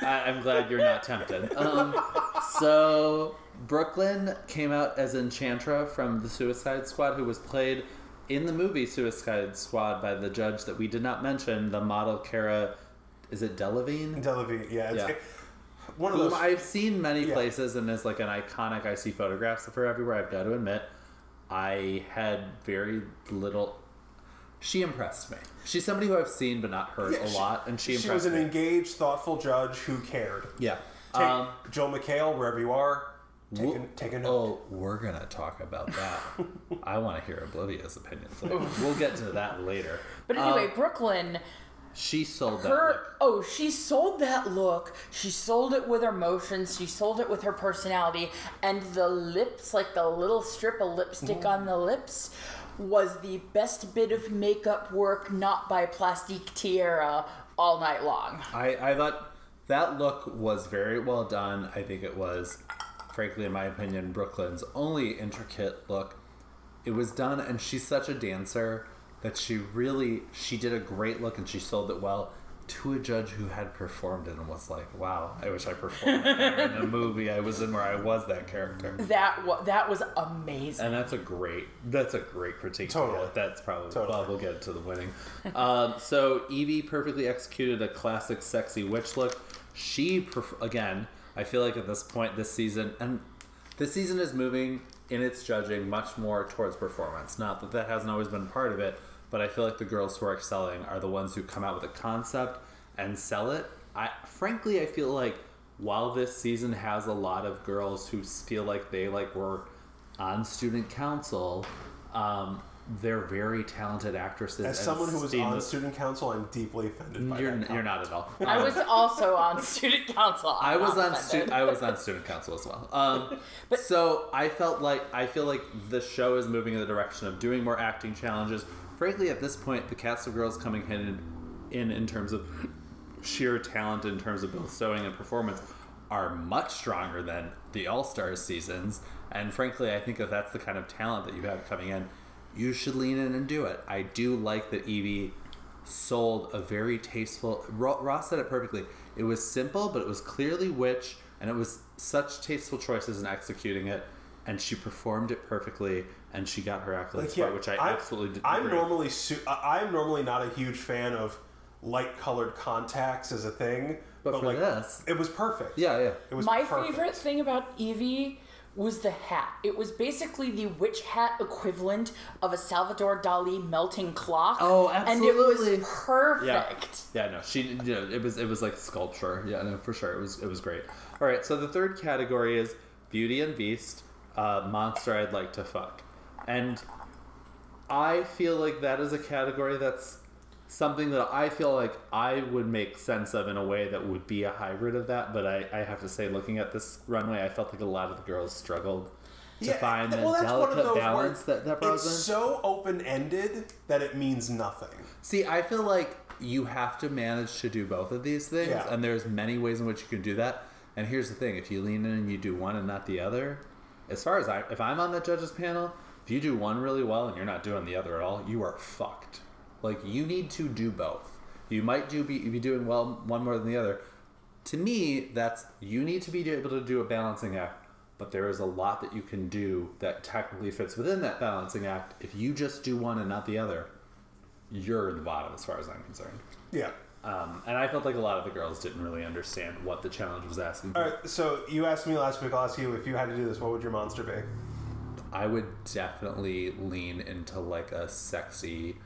I, I'm glad you're not tempted. Um, so Brooklyn came out as Enchantra from the Suicide Squad, who was played in the movie Suicide Squad by the judge that we did not mention, the model Cara. Is it Delevingne? Delevingne, yeah. It's, Yeah. one of whom those. I've seen many Yeah. places and is like an iconic. I see photographs of her everywhere. I've got to admit, I had very little. She impressed me. She's somebody who I've seen but not heard Yeah, a she- lot, and she she was an me. engaged, thoughtful judge who cared. yeah. Take, Um, Joel McHale, wherever you are, take, a, We'll- take a note. Oh, we're gonna talk about that. I want to hear Oblivia's opinions. Like, we'll get to that later. But anyway, Um, Brooklyn, she sold that. her look. oh, she sold that look. She sold it with her motions. She sold it with her personality, and the lips, like the little strip of lipstick Mm-hmm. on the lips, was the best bit of makeup work not by Plastique Tiara all night long. I, I thought that look was very well done. I think it was, frankly, in my opinion, Brooklyn's only intricate look. It was done, and she's such a dancer that she really she did a great look and she sold it well to a judge who had performed it and was like, "Wow, I wish I performed in a movie I was in where I was that character." That wa- that was amazing. And that's a great that's a great critique. Totally. Yeah, that's probably Totally. well we'll get to the winning. um, so Yvie perfectly executed a classic sexy witch look. She perf- again, I feel like at this point this season and this season is moving in its judging much more towards performance. Not that that hasn't always been part of it, but I feel like the girls who are excelling are the ones who come out with a concept and sell it. I frankly I feel like while this season has a lot of girls who feel like they like were on student council, um, they're very talented actresses. As and someone who was steam- on student council, I'm deeply offended by you're, that. you're not at all. I was also on student council. I I'm was on stu- I was on student council as well. Um, so I felt like I feel like the show is moving in the direction of doing more acting challenges. Frankly, at this point, the Castle girls coming in in in terms of sheer talent, in terms of both sewing and performance, are much stronger than the All Stars seasons. And frankly, I think if that's the kind of talent that you have coming in, you should lean in and do it. I do like that Yvie sold a very tasteful. Ross said it perfectly. It was simple, but it was clearly witch, and it was such tasteful choices in executing it. And she performed it perfectly, and she got her accolades Like, for yeah, it, which I I'm- absolutely did. I'm agree. normally su- I- I'm normally not a huge fan of light colored contacts as a thing, But for like this- it was perfect. Yeah, yeah. it was My perfect. favorite thing about Yvie was the hat. It was basically the witch hat equivalent of a Salvador Dali melting clock. Oh, absolutely. And it absolutely. was perfect. Yeah, no, she, you know, it was it was like sculpture. Yeah, no, for sure, it was it was great. All right, so the third category is Beauty and Beast, uh, monster I'd like to fuck, and I feel like that is a category that's something that I feel like I would make sense of in a way that would be a hybrid of that. But I, I have to say, looking at this runway, I felt like a lot of the girls struggled to Yeah, find the well, that's one of delicate balance that that brought It's in. so open ended that it means nothing. See, I feel like you have to manage to do both of these things, Yeah. and there's many ways in which you can do that. And here's the thing: if you lean in and you do one and not the other, as far as I, if I'm on the judges panel, if you do one really well and you're not doing the other at all, you are fucked. Like you need to do both. You might do be, be doing well one more than the other. To me, that's you need to be able to do a balancing act, but there is a lot that you can do that technically fits within that balancing act. If you just do one and not the other, you're in the bottom as far as I'm concerned. Yeah. Um, and I felt like a lot of the girls didn't really understand what the challenge was asking. All right. So you asked me last week. I'll ask you if you had to do this. What would your monster be? I would definitely lean into like a sexy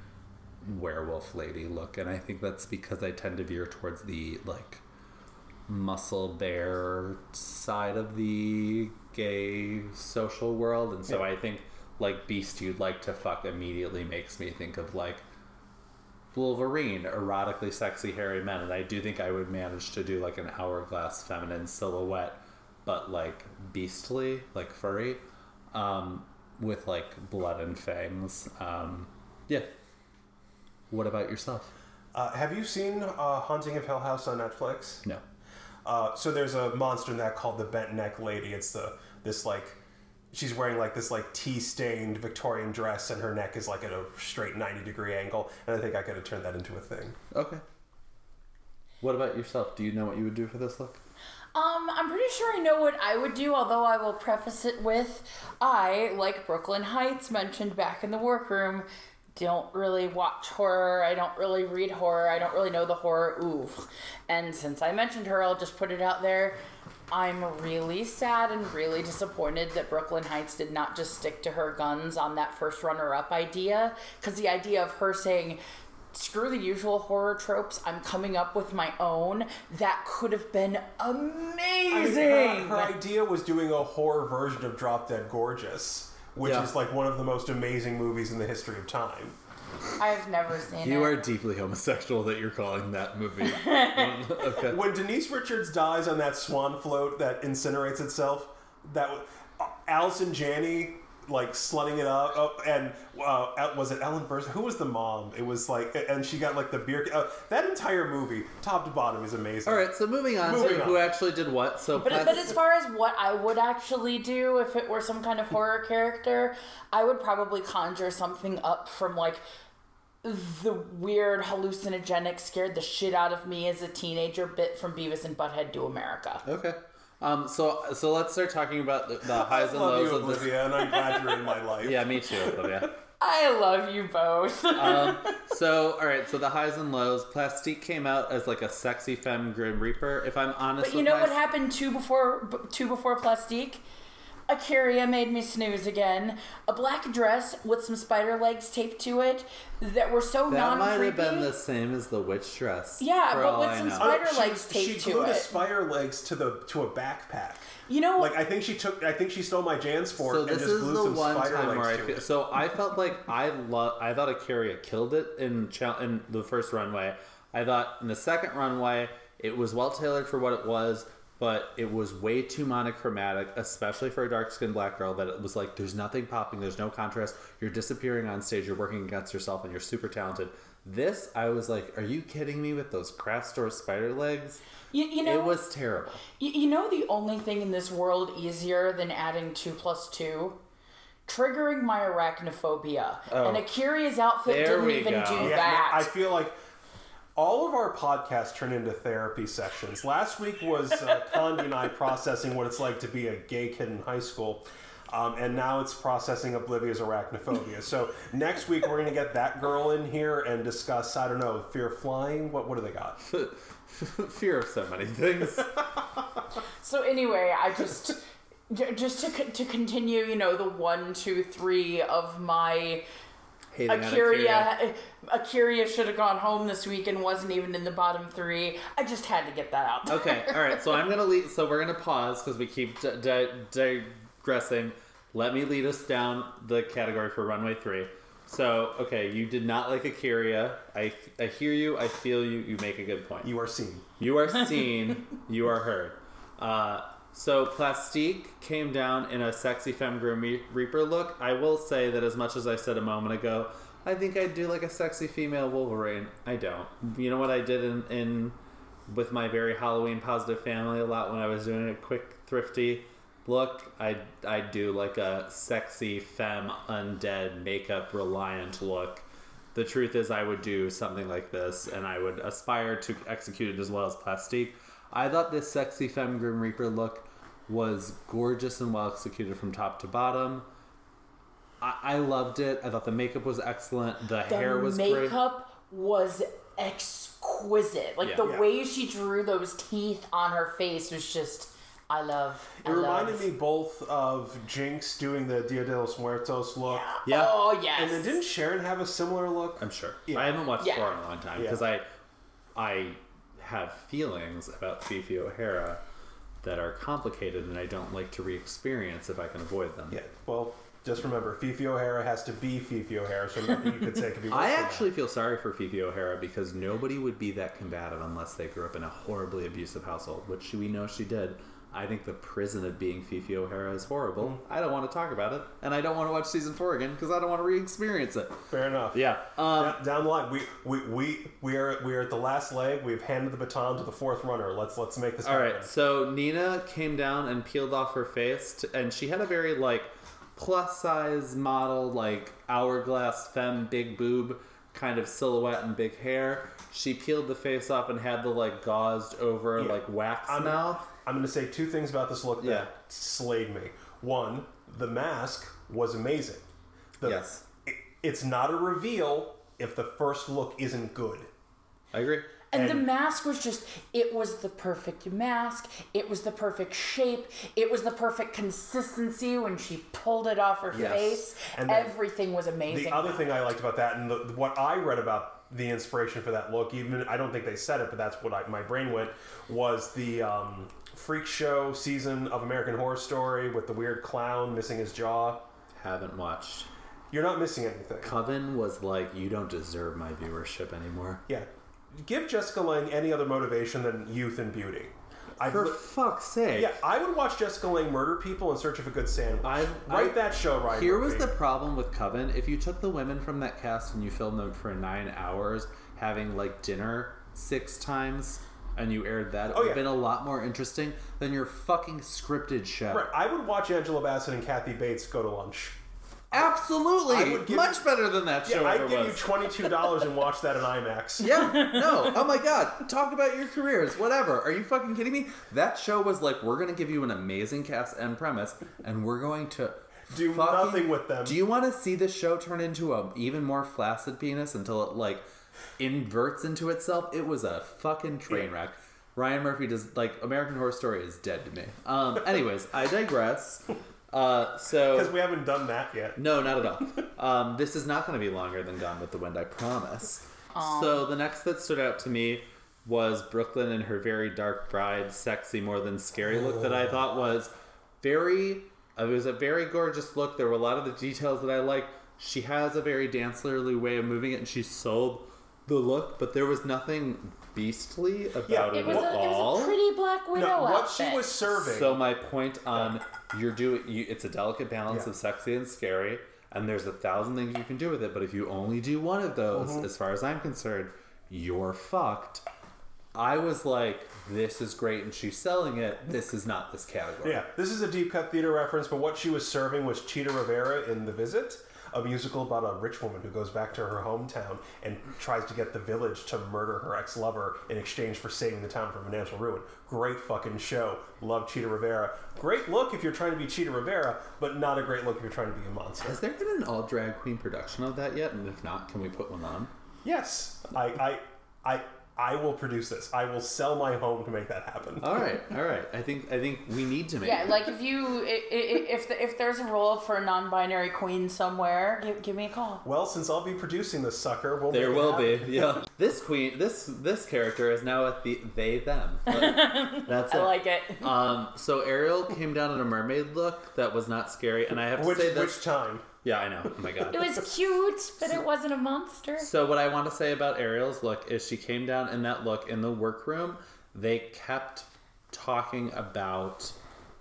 werewolf lady look, and I think that's because I tend to veer towards the like muscle bear side of the gay social world, and so Yeah. I think like beast you'd like to fuck immediately makes me think of like Wolverine, erotically sexy hairy men, and I do think I would manage to do like an hourglass feminine silhouette, but like beastly, like furry, um, with like blood and fangs. Um, yeah. What about yourself? Uh, have you seen uh, Haunting of Hill House on Netflix? No. Uh, so there's a monster in that called the Bent Neck Lady. It's the this like she's wearing like this like tea stained Victorian dress, and her neck is like at a straight ninety degree angle. And I think I could have turned that into a thing. Okay. What about yourself? Do you know what you would do for this look? Um, I'm pretty sure I know what I would do, although I will preface it with I, like Brooke Lynn Hytes mentioned back in the workroom, don't really watch horror. I don't really read horror. I don't really know the horror oof. And since I mentioned her, I'll just put it out there. I'm really sad and really disappointed that Brooke Lynn Hytes did not just stick to her guns on that first runner up idea. Because the idea of her saying, screw the usual horror tropes, I'm coming up with my own, that could have been I mean, amazing. her, her idea was doing a horror version of Drop Dead Gorgeous, which Yeah. is like one of the most amazing movies in the history of time. I've never seen You it. are deeply homosexual that you're calling that movie. okay. When Denise Richards dies on that swan float that incinerates itself, that w- uh, Allison Janney like slutting it up, up and uh, was it Ellen Burstyn? Who was the mom? It was like, and she got like the beer. Uh, that entire movie, top to bottom, is amazing. All right, so moving on Moving to on. who actually did what. So, But, Plas- but as far as what I would actually do if it were some kind of horror character, I would probably conjure something up from like the weird hallucinogenic scared the shit out of me as a teenager bit from Beavis and Butt-Head Do America. okay. Um, so so let's start talking about the, the I highs and love lows you, of this. Oblivia, and I'm glad you're in my life. Yeah, me too, Oblivia. I love you both. um, so all right, so the highs and lows. Plastique came out as like a sexy femme Grim Reaper. If I'm honest, but you with know my- what happened two before two before Plastique? A'keria made me snooze again. A black dress with some spider legs taped to it that were so non That non might have been the same as the witch dress. Yeah, for but all with I some know. spider- she- legs she, taped to glued it. the spider legs to the to a backpack. You know, Like I think she took. I think she stole my Jansport So and this just is glued the some one spider time legs where I to feel, it. so I felt like I love I thought A'keria killed it in chal- in the first runway. I thought in the second runway it was well tailored for what it was, but it was way too monochromatic, especially for a dark skinned black girl. That it was like there's nothing popping, there's no contrast. You're disappearing on stage. You're working against yourself, and you're super talented. This I was like, are you kidding me with those craft store spider legs? you, you know, it was terrible. you, you know the only thing in this world easier than adding two plus two, triggering my arachnophobia. Oh. And A'keria's outfit There didn't even go. do Yeah, that. I feel like all of our podcasts turn into therapy sessions. Last week was uh, Condi and I processing what it's like to be a gay kid in high school. Um, and now it's processing Oblivia's arachnophobia. So next week we're gonna get that girl in here and discuss I don't know fear of flying. What what do they got? Fear of so many things. So anyway, I just just to to continue, you know, the one, two, three of my Hating on A'keria. A'keria should have gone home this week and wasn't even in the bottom three. I just had to get that out. there. Okay, all right. So I'm gonna lead. So we're gonna pause because we keep di- di- digressing. Let me lead us down the category for runway three. So okay, you did not like A'keria. I I hear you. I feel you. You make a good point. You are seen. You are seen. you are heard. Uh, so Plastique came down in a sexy femme Grim Re- Reaper look. I will say that as much as I said a moment ago, I think I'd do like a sexy female Wolverine. I don't. You know what I did in, in with my very Halloween positive family a lot when I was doing a quick thrifty look. I I do like a sexy femme undead makeup reliant look. The truth is, I would do something like this, and I would aspire to execute it as well as Plastique. I thought this sexy femme Grim Reaper look was gorgeous and well executed from top to bottom. I, I loved it. I thought the makeup was excellent. The, The hair was great. The makeup was exquisite. Like Yeah. the Yeah. way she drew those teeth on her face was just. I love. It I reminded love. me both of Jinkx doing the Dia de los Muertos look. Yeah. Oh yes. And then didn't Sharon have a similar look? I'm sure. Yeah. I haven't watched Yeah. Thor in a long time Yeah. because I, I have feelings about Phi Phi O'Hara that are complicated and I don't like to re-experience if I can avoid them. Yeah. Well, just remember, Phi Phi O'Hara has to be Phi Phi O'Hara, so nothing you could say could be worse I than that. actually feel sorry for Phi Phi O'Hara because nobody would be that combative unless they grew up in a horribly abusive household, which we know she did. I think the prison of being Phi Phi O'Hara is horrible. I don't want to talk about it, and I don't want to watch season four again because I don't want to re-experience it. Fair enough. Yeah. Um, Down- down the line, we we we we are we are at the last leg. We've handed the baton to the fourth runner. Let's let's make this All happen. right, so Nina came down and peeled off her face, to, and she had a very like plus size model, like hourglass femme, big boob kind of silhouette and big hair. She peeled the face off and had the like gauzed over Yeah. like wax I'm, mouth. I'm going to say two things about this look that Yeah. slayed me. One, the mask was amazing. The, Yes. It, it's not a reveal if the first look isn't good. I agree. And, the And- mask was just, it was the perfect mask. It was the perfect shape. It was the perfect consistency when she pulled it off her Yes. face. And then Everything was amazing. The other thing I liked about that, and the, what I read about the inspiration for that look, even I don't think they said it, but that's what I, my brain went, was the um, freak show season of American Horror Story with the weird clown missing his jaw. Haven't watched. You're not missing anything. Coven was like, you don't deserve my viewership anymore. Yeah. Give Jessica Lange any other motivation than youth and beauty. I For fuck's sake. yeah, I would watch Jessica Lange murder people in search of a good sandwich. I- Write I- that show, right Here was the problem with Coven. If you took the women from that cast and you filmed them for nine hours, having like dinner six times, and you aired that, it Oh, would have yeah. been a lot more interesting than your fucking scripted show. Right, I would watch Angela Bassett and Kathy Bates go to lunch. Absolutely, I would give much you- better than that Yeah, show I'd ever give you twenty two dollars and watch that in IMAX. yeah, no. Oh my god. Talk about your careers. Whatever. Are you fucking kidding me? That show was like, we're going to give you an amazing cast and premise, and we're going to Do fucking- nothing with them. Do you want to see this show turn into a even more flaccid penis until it like inverts into itself? It was a fucking train Yeah. wreck. Ryan Murphy does like American Horror Story is dead to me. Um, anyways, I digress. Uh, so Because we haven't done that yet. no, not at all. Um, this is not going to be longer than Gone with the Wind, I promise. So the next that stood out to me was Brooke Lynn and her very dark bride, sexy more than scary look that I thought was very. It was a very gorgeous look. There were a lot of the details that I liked. She has a very dancerly way of moving it, and she sold the look, but there was nothing beastly about Yeah, it, it was, at a, it all. was a pretty Black Widow No, what outfit. she was serving. So my point on you're doing you, it's a delicate balance Yeah. of sexy and scary, and there's a thousand things you can do with it. But if you only do one of those, Mm-hmm. as far as I'm concerned, you're fucked. I was like, this is great, and she's selling it. This is not this category. yeah, this is a deep cut theater reference, but what she was serving was Chita Rivera in The Visit, a musical about a rich woman who goes back to her hometown and tries to get the village to murder her ex lover in exchange for saving the town from financial ruin. Great fucking show. Love Chita Rivera. Great look if you're trying to be Chita Rivera, but not a great look if you're trying to be a monster. Has there been an all drag queen production of that yet? And if not, can we put one on? Yes, I, I, I, I will produce this. I will sell my home to make that happen. All right, all right. I think I think we need to make. Yeah, like if you i- i- if the, if there's a role for a non-binary queen somewhere, give, give me a call. Well, since I'll be producing this sucker, we'll There make it will be, yeah. This queen, this this character is now at the they them. That's it. I like it. Um, so Ariel came down in a mermaid look that was not scary, and I have to Which say that. which time? Yeah, I know. Oh my god. It was cute, but it wasn't a monster. So what I want to say about Ariel's look is she came down in that look in the workroom. They kept talking about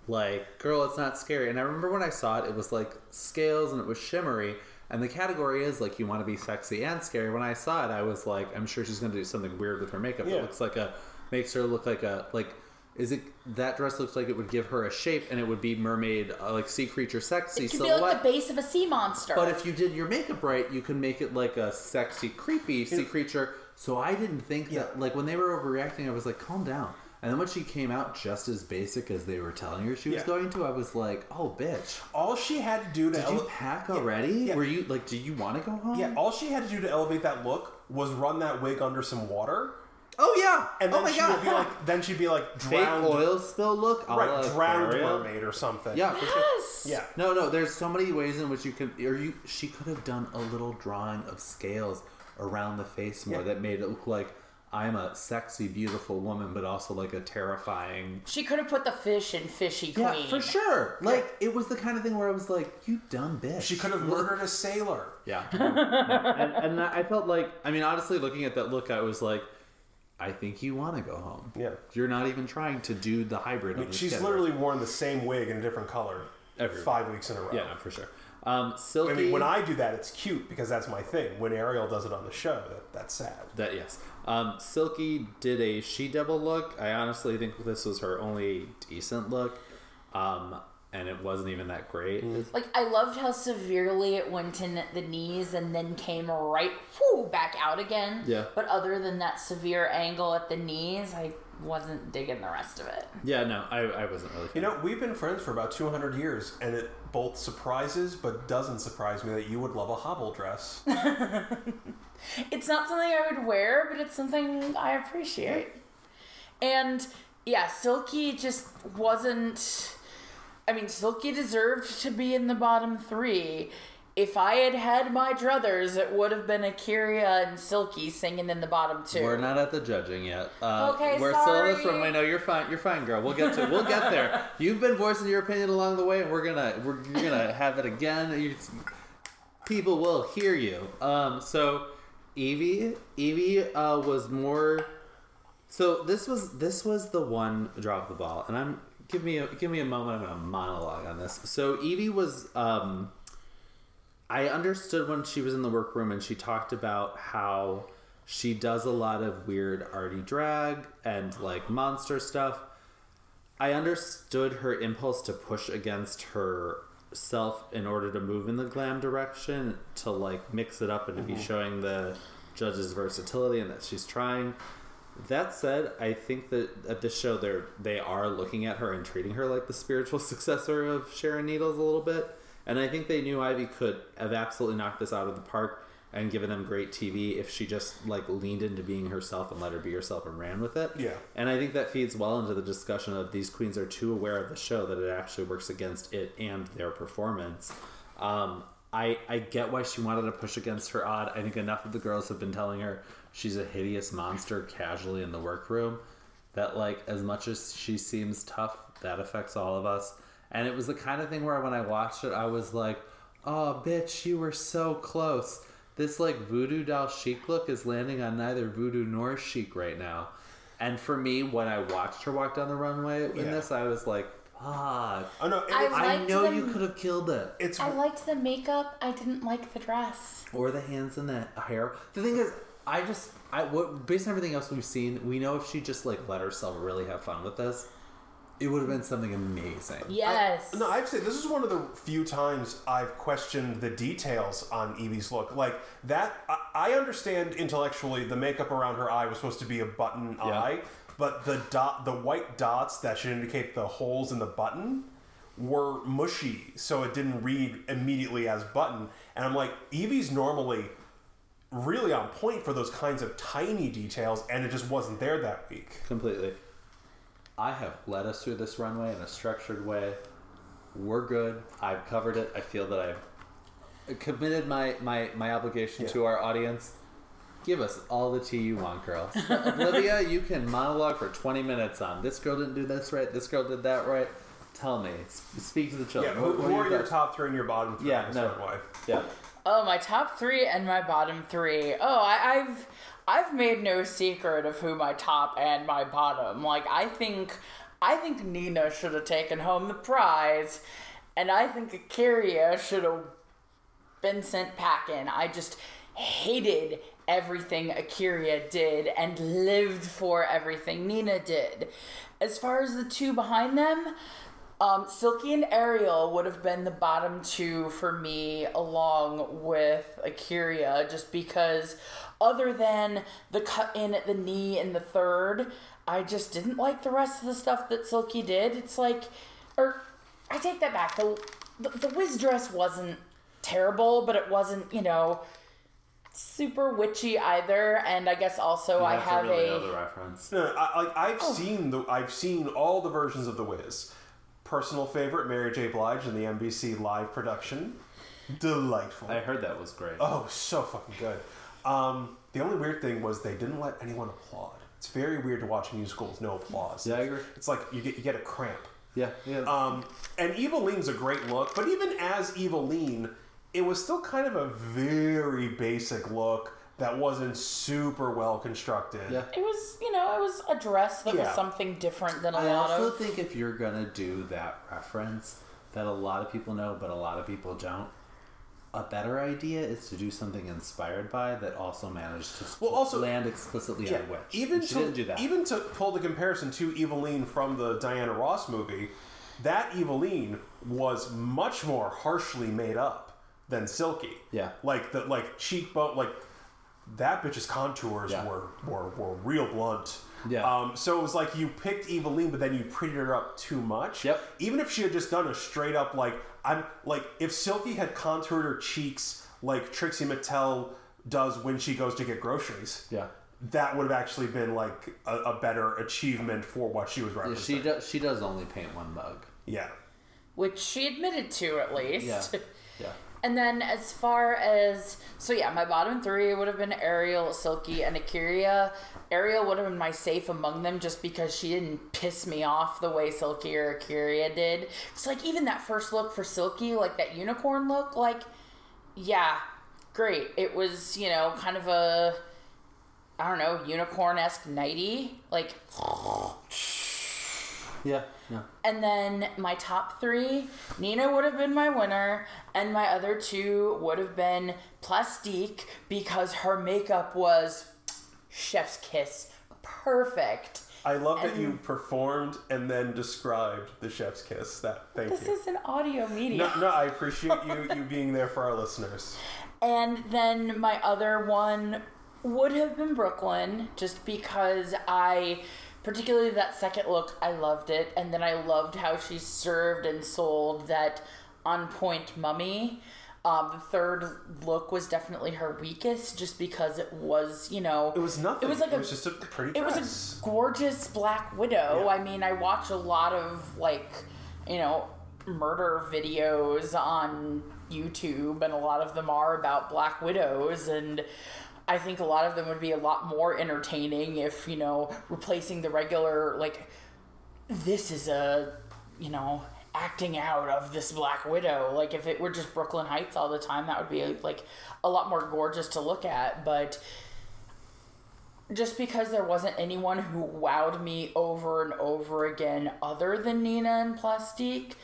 like, girl, it's not scary. And I remember when I saw it, it was like scales and it was shimmery. And the category is like you want to be sexy and scary. When I saw it, I was like, I'm sure she's gonna do something weird with her makeup. Yeah. It looks like a makes her look like a like. Is it that dress looks like it would give her a shape and it would be mermaid uh, like sea creature sexy It could be like the base of a sea monster. But if you did your makeup right, you can make it like a sexy, creepy sea creature. So I didn't think that, like, when they were overreacting, I was like, calm down. And then when she came out just as basic as they were telling her she was Yeah. going to, I was like, oh, bitch. All she had to do to Did you ele- pack already? yeah. Were you, like, do you want to go home? yeah, all she had to do to elevate that look was run that wig under some water, Oh, yeah. and oh, my she God. would be like, then she'd be like Fake drowned, oil spill look? a right, la drowned Aquaria. mermaid or something. Yeah, for sure. yes. yeah. No, no. There's so many ways in which you could, or you, she could have done a little drawing of scales around the face more Yeah. that made it look like I'm a sexy, beautiful woman, but also like a terrifying. She could have put the fish in Fishy Queen. Yeah, for sure. Like it was the kind of thing where I was like, "You dumb bitch." She could have murdered a sailor. Yeah, and, and I felt like, I mean, honestly, looking at that look, I was like, I think you want to go home. Yeah. you're not even trying to do the hybrid. of this She's category. literally worn the same wig in a different color Every five weeks in a row. yeah, for sure. Um, Silky. I mean, when I do that, it's cute because that's my thing. When Ariel does it on the show, that, that's sad. That yes. Um, Silky did a she devil look. I honestly think this was her only decent look, um, and it wasn't even that great. Mm. Like I loved how severely it went in at the knees and then came right whoo, back out again. Yeah. But other than that severe angle at the knees, I wasn't digging the rest of it. Yeah, no, I, I wasn't really. You know, we've been friends for about 200 years, and it both surprises but doesn't surprise me that you would love a hobble dress. It's not something I would wear, but it's something I appreciate. And yeah, Silky just wasn't. I mean, Silky deserved to be in the bottom three. If I had had my druthers, it would have been A'keria and Silky singing in the bottom two. We're not at the judging yet. Uh, Okay, we're still in this room. runway. know you're fine. You're fine, girl. We'll get to. We'll get there. You've been voicing your opinion along the way, and we're gonna we're you're gonna have it again. People will hear you. Um, so Yvie, Yvie uh, was more. So this was this was the one drop the ball, and I'm give me a give me a moment. I'm gonna monologue on this. So Yvie was. Um, I understood when she was in the workroom and she talked about how she does a lot of weird arty drag and like monster stuff. I understood her impulse to push against herself in order to move in the glam direction to like mix it up and to be showing the judge's versatility and that she's trying. That said, I think that at this show they're they are looking at her and treating her like the spiritual successor of Sharon Needles a little bit. And I think they knew Yvie could have absolutely knocked this out of the park and given them great TV if she just like leaned into being herself and let her be herself and ran with it. Yeah. And I think that feeds well into the discussion of these queens are too aware of the show that it actually works against it and their performance. Um, I I get why she wanted to push against her odd. I think enough of the girls have been telling her she's a hideous monster casually in the workroom that like as much as she seems tough, that affects all of us. And it was the kind of thing where when I watched it, I was like, "Oh, bitch, you were so close." This like voodoo doll chic look is landing on neither voodoo nor chic right now. And for me, when I watched her walk down the runway in Yeah. this, I was like, "Fuck." Oh no, and I it's, I know them- you could have killed it. it's I liked the makeup. I didn't like the dress. or the hands and the hair. The thing is, I just I what based on everything else we've seen, we know if she just like let herself really have fun with this, it would have been something amazing. Yes. No, I'd say this is one of the few times I've questioned the details on Yvie's look. Like that, I, I understand intellectually the makeup around her eye was supposed to be a button Yeah. eye, but the dot, the white dots that should indicate the holes in the button were mushy, so it didn't read immediately as button. And I'm like, Yvie's normally really on point for those kinds of tiny details, and it just wasn't there that week. Completely. I have led us through this runway in a structured way. We're good. I've covered it. I feel that I've committed my my, my obligation Yeah. to our audience. Give us all the tea you want, girls. Oblivia, you can monologue for 20 minutes on this girl didn't do this right, this girl did that right. Tell me. Speak to the Yeah, children. who, What- what who are are your top three and your bottom three Yeah, this no. runway? Yeah. Oh, my top three and my bottom three. Oh, I, I've I've made no secret of who my top and my bottom. Like I think I think Nina should have taken home the prize, and I think A'keria should have been sent packing. I just hated everything A'keria did and lived for everything Nina did. As far as the two behind them, um, Silky and Ariel would have been the bottom two for me, along with A'keria, just because, other than the cut in at the knee in the third, I just didn't like the rest of the stuff that Silky did. It's like, or I take that back. The the, the Wiz dress wasn't terrible, but it wasn't, you know, super witchy either. And I guess also I have really a reference. No, I, I've Oh. seen the I've seen all the versions of The Wiz. Personal favorite, Mary J. Blige in the NBC live production. Delightful. I heard that was great. oh, so fucking good. Um, the only weird thing was they didn't let anyone applaud. It's very weird to watch a musical with no applause. Yeah, I agree. It's like you get you get a cramp. Yeah, yeah. Um, and Evillene's a great look, but even as Evillene, it was still kind of a very basic look that wasn't super well constructed. yeah. It was, you know, it was a dress that was something different than a I lot of. I also think if you're gonna do that reference that a lot of people know but a lot of people don't, a better idea is to do something inspired by that also managed to Well, also- land explicitly Yeah, on witch. even And she to didn't do that. even to pull the comparison to Evillene from the Diana Ross movie, that Evillene was much more harshly made up than Silky. Yeah. like the like cheekbone, like that bitch's contours Yeah. were, were were real blunt. Yeah. Um, so it was like you picked Evillene, but then you prettied her up too much. Yep. Even if she had just done a straight up like I'm like if Silky had contoured her cheeks like Trixie Mattel does when she goes to get groceries. Yeah. That would have actually been like a, a better achievement for what she was Yeah, she does. She does only paint one mug. yeah. which she admitted to at least. Yeah. And then as far as so yeah, my bottom three would have been Ariel, Silky, and A'keria. Ariel would have been my safe among them just because she didn't piss me off the way Silky or A'keria did. It's like even that first look for Silky, like that unicorn look, like yeah, great. It was, you know, kind of a I don't know, unicorn esque nighty. Like Yeah. Yeah. And then my top three, Nina would have been my winner, and my other two would have been Plastique because her makeup was chef's kiss. Perfect. I love that you performed and then described the chef's kiss. That thank This you. is an audio medium. No, no, I appreciate you you being there for our listeners. And then my other one would have been Brooke Lynn, just because I, particularly that second look, I loved it. And then I loved how she served and sold that on point mummy. Um, the third look was definitely her weakest, just because it was, you know, It was nothing. It was like a, just a pretty it dress. was a gorgeous Black Widow. Yeah. I mean, I watch a lot of like, you know, murder videos on YouTube, and a lot of them are about Black Widows, and I think a lot of them would be a lot more entertaining if you know replacing the regular like. This is a, you know, acting out of this Black Widow. Like if it were just Brooke Lynn Hytes all the time, that would be like a lot more gorgeous to look at, but just because there wasn't anyone who wowed me over and over again other than Nina and Plastique,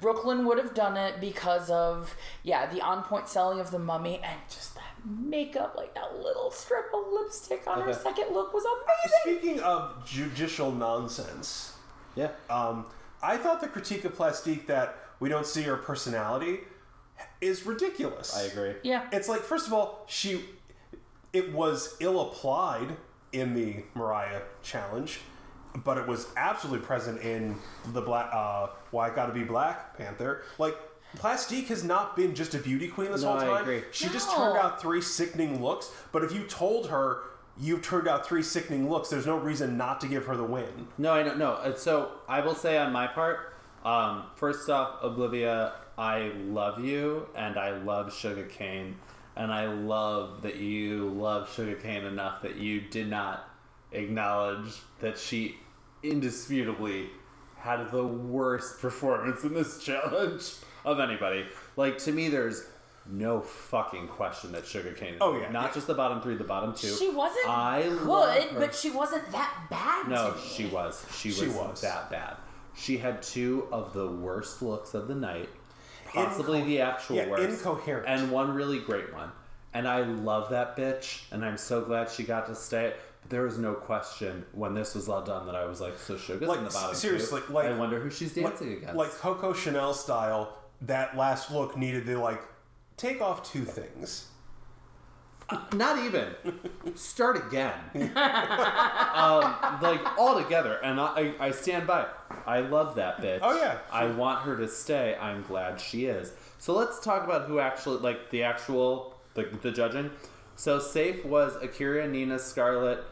Brooke Lynn would have done it because of yeah the on point selling of the mummy and just that makeup like that little strip of lipstick on her second look was amazing. Speaking of judicial nonsense, Yeah. um, I thought the critique of Plastique that we don't see her personality is ridiculous. I agree. Yeah, It's like, first of all, she it was ill applied in the Mariah challenge, but it was absolutely present in the black. Uh, Why it Gotta Be Black Panther? Like. Plastique has not been just a beauty queen this No, whole I time. agree. She just turned out three sickening looks. But if you told her you've turned out three sickening looks, there's no reason not to give her the win. No, I don't know. Uh, So I will say on my part, um, first off, Oblivia, I love you and I love Shuga Cain, and I love that you love Shuga Cain enough that you did not acknowledge that she indisputably had the worst performance in this challenge of anybody. Like to me, there's no fucking question that Shuga Cain is Oh, yeah, not yeah. just the bottom three, the bottom two. she wasn't I love good, but she wasn't that bad. No, to me. she was. She was, She was. that bad. She had two of the worst looks of the night, possibly Inco- the actual yeah, worst, incoherent. and one really great one. And I love that bitch, and I'm so glad she got to stay. There was no question when this was all done that I was like, so Shuga's Like, in the bottom. seriously, like- I wonder who she's dancing like, against. like Coco Chanel style, that last look needed to like take off two things. Not even. Start again. um, like all together, and I, I stand by. it. I love that bitch. Oh, yeah. I want her to stay. I'm glad she is. So let's talk about who actually like the actual the, the judging. So safe was A'keria, Nina, Scarlett,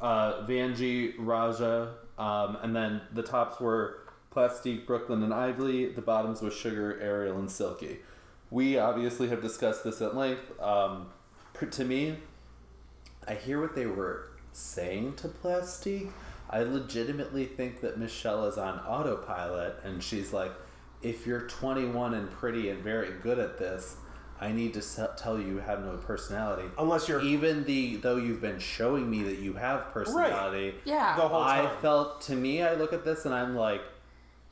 uh, Vanjie, Ra'Jah, um, and then the tops were Plastique, Brooke Lynn, and Yvie. The bottoms was Shuga, Ariel, and Silky. We obviously have discussed this at length. Um, to me, I hear what they were saying to Plastique. I legitimately think that Michelle is on autopilot and she's like, if you're 21 and pretty and very good at this, I need to tell you you have no personality. Unless you're Even the though you've been showing me that you have personality, Yeah. the whole time. I felt to me I look at this and I'm like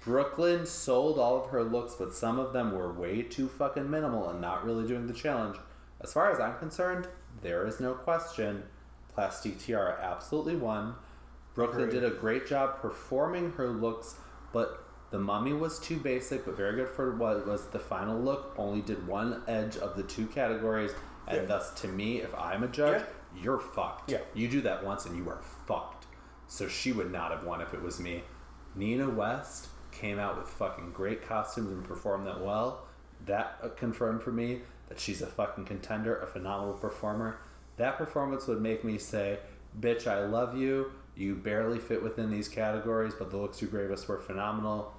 Brooke Lynn sold all of her looks, but some of them were way too fucking minimal and not really doing the challenge. As far as I'm concerned, there is no question. Plastique Tiara absolutely won. Brooke Lynn Agreed. did a great job performing her looks, but the mummy was too basic, but very good for what was the final look. Only did one edge of the two categories, and Yeah. thus, to me, if I'm a judge, you're fucked. Yeah. You do that once and you are fucked. so she would not have won if it was me. Nina West came out with fucking great costumes and performed that well. That uh, confirmed for me that she's a fucking contender, a phenomenal performer. That performance would make me say, "Bitch, I love you. You barely fit within these categories, but the looks you gave us were phenomenal,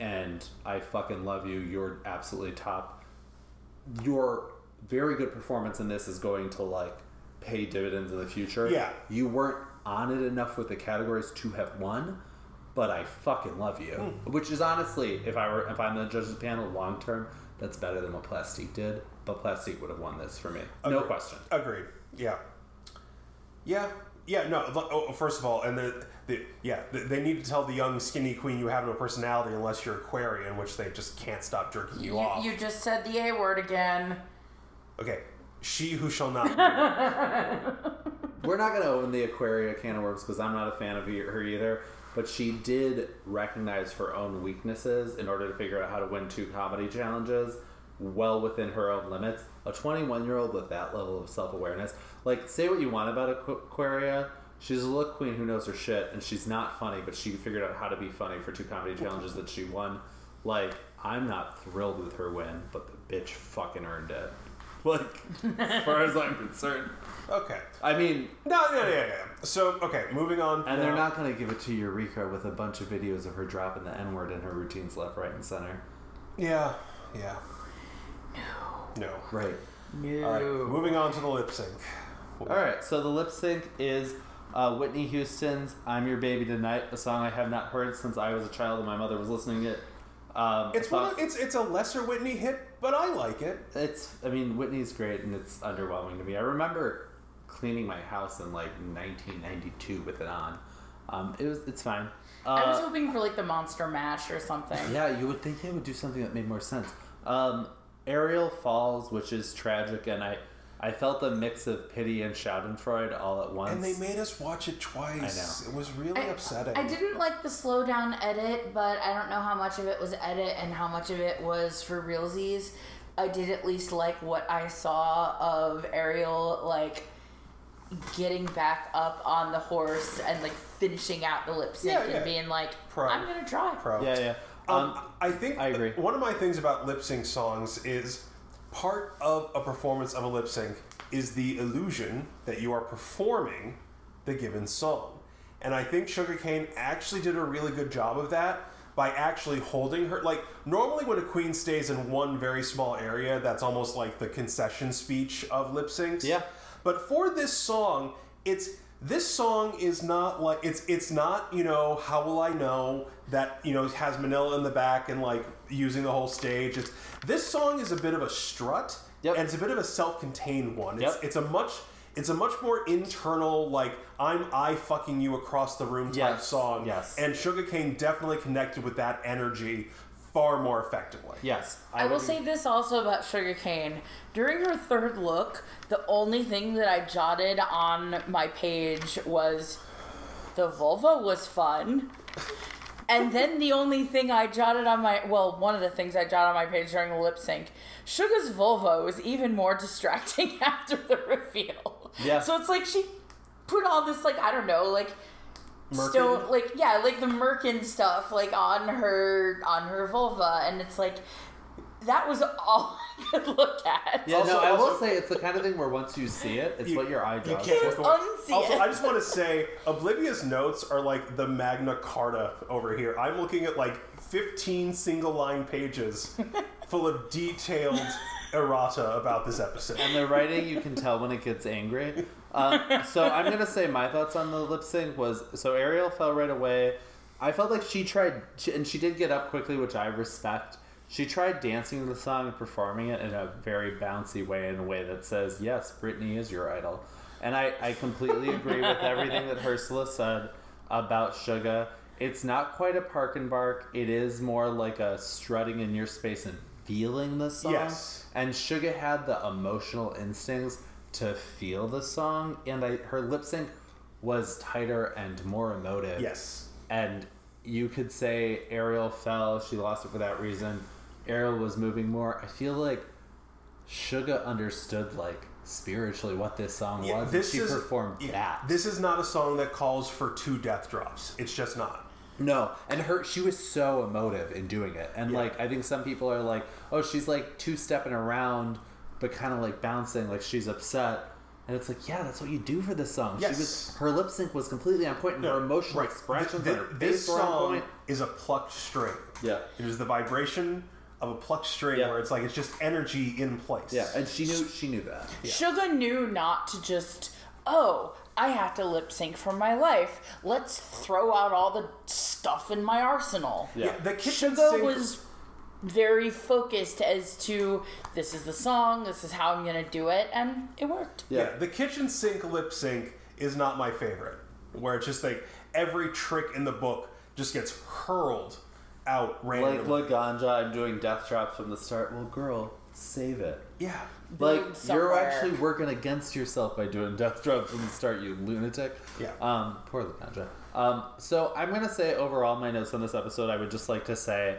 and I fucking love you. You're absolutely top. Your very good performance in this is going to like pay dividends in the future. Yeah. you weren't on it enough with the categories to have won." But I fucking love you, hmm. which is honestly, if I were if I'm the judges panel long term, that's better than what Plastique did. But Plastique would have won this for me, no question. Agreed. Yeah. Yeah. Yeah. No. Oh, first of all, and the, the yeah, the, they need to tell the young skinny queen you have no personality unless you're Aquarian, which they just can't stop jerking you, You, off. you just said the A word again. okay. She who shall not. We're not going to own the Aquaria can of worms because I'm not a fan of e- her either. But she did recognize her own weaknesses in order to figure out how to win two comedy challenges well within her own limits. A 21 year old with that level of self awareness, like, say what you want about Aqu- Aquaria. She's a look queen who knows her shit, and she's not funny, but she figured out how to be funny for two comedy challenges that she won. Like, I'm not thrilled with her win, but the bitch fucking earned it. Like, as far as I'm concerned. okay. I mean, No. No. Yeah. Yeah. So okay, moving on. and they're uh, not going to give it to Eureka with a bunch of videos of her dropping the N word in her routines left, right, and center. Yeah. Yeah. No. No. Right. No. All right. Moving on to the lip sync. All right. So the lip sync is uh, Whitney Houston's "I'm Your Baby Tonight," a song I have not heard since I was a child and my mother was listening to it. Um, It's thought- one. Of, it's it's a lesser Whitney hit, but I like it. It's. I mean, Whitney's great, and it's underwhelming to me. I remember cleaning my house in like 1992 with it on. Um, it was. It's fine. Uh, I was hoping for like the Monster Mash or something. Yeah, you would think it would do something that made more sense. Um, Ariel falls, which is tragic, and I, I felt a mix of pity and Schadenfreude all at once. And they made us watch it twice. I It was really I, upsetting. I didn't like the slow down edit, but I don't know how much of it was edit and how much of it was for realsies. I did at least like what I saw of Ariel like getting back up on the horse and like finishing out the lip sync Yeah, yeah. and being like, Pro. I'm gonna try. Pro. yeah, yeah. Um, Um, I think I agree. One of my things about lip sync songs is part of a performance of a lip sync is the illusion that you are performing the given song. And I think Shuga Cain actually did a really good job of that by actually holding her. Like, normally when a queen stays in one very small area, that's almost like the concession speech of lip syncs. Yeah. But for this song, it's this song is not like it's it's not you know how will I know that you know has Manila in the back and like using the whole stage. It's this song is a bit of a strut Yep. and it's a bit of a self-contained one. It's Yep. it's a much it's a much more internal like I'm I fucking you across the room type Yes. song. Yes. And Shuga Cain definitely connected with that energy far more effectively. yes, I will say this also about Shuga Cain. During her third look, the only thing that I jotted on my page was the vulva was fun. And then the only thing I jotted on my well, one of the things I jotted on my page during the lip sync, Shuga's vulva was even more distracting after the reveal. Yeah. So it's like she put all this like I don't know like Merkin? stone like yeah like the merkin stuff like on her on her vulva and it's like that was all I could look at. Yeah, Also- no, I will also- say it's the kind of thing where once you see it, it's You- what your eye You draws. can't Can't unsee Also, it. I just want to say, Oblivia's notes are like the Magna Carta over here. I'm looking at like 15 single line pages full of detailed errata about this episode. and the writing you can tell when it gets angry. Uh, so I'm gonna say my thoughts on the lip sync was so Ariel fell right away. I felt like she tried, she, and she did get up quickly, which I respect. She tried dancing to the song and performing it in a very bouncy way, in a way that says, "Yes, Britney is your idol," and I, I completely agree with everything that Ursula said about Shuga. It's not quite a park and bark. It is more like a strutting in your space and feeling the song. Yes. And Shuga had the emotional instincts to feel the song, and I, her lip sync was tighter and more emotive. Yes. And you could say Ariel fell, she lost it for that reason. Ariel was moving more. I feel like Shuga understood, like, spiritually what this song Yeah, was. this and she is performed yeah, that. This is not a song that calls for two death drops. It's just not. No, and her she was so emotive in doing it, and Yeah. like I think some people are like, oh, she's like two stepping around, but kind of like bouncing, like she's upset, and it's like, yeah, that's what you do for this song. Yes. She was her lip sync was completely on point, and her emotional Right. expressions Th- and th- this song is a plucked string. Yeah. It is the vibration of a plucked string Yeah. where it's like it's just energy in place. Yeah, and she knew she knew that. Shuga knew not to just, oh, I have to lip sync for my life. Let's throw out all the stuff in my arsenal. Yeah, the kitchen Shuga sink was very focused as to this is the song, this is how I'm gonna do it, and it worked. Yeah, the kitchen sink lip sync is not my favorite. Where it's just like every trick in the book just gets hurled out randomly. Like Laganja, I'm doing death traps from the start. Well, girl, save it. yeah. Like somewhere. you're actually working against yourself by doing death traps from the start, you lunatic. Yeah. Um, poor Laganja. Um, so I'm gonna say overall, my notes on this episode, I would just like to say,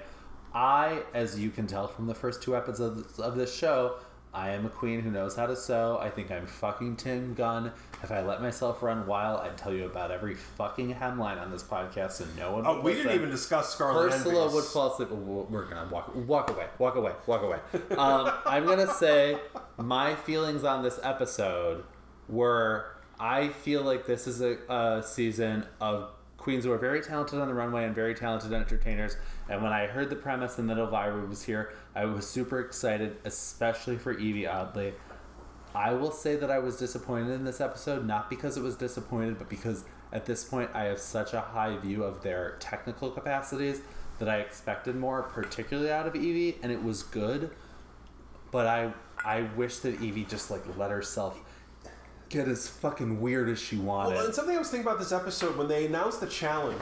I, as you can tell from the first two episodes of this show, I am a queen who knows how to sew. I think I'm fucking Tim Gunn. If I let myself run wild, I'd tell you about every fucking hemline on this podcast, and no one. Oh, would we didn't even discuss Scarlet Ursula Envious. would fall asleep. We're we're gonna walk, walk away, walk away, walk away. Um, I'm gonna say my feelings on this episode were I feel like this is a, a season of queens who are very talented on the runway and very talented entertainers. And when I heard the premise and that Elvira was here, I was super excited, especially for Yvie Oddly. I will say that I was disappointed in this episode, not because it was disappointed, but because at this point I have such a high view of their technical capacities that I expected more, particularly out of Yvie, and it was good. But I I wish that Evie just like let herself get as fucking weird as she wanted. Well, and something I was thinking about this episode when they announced the challenge,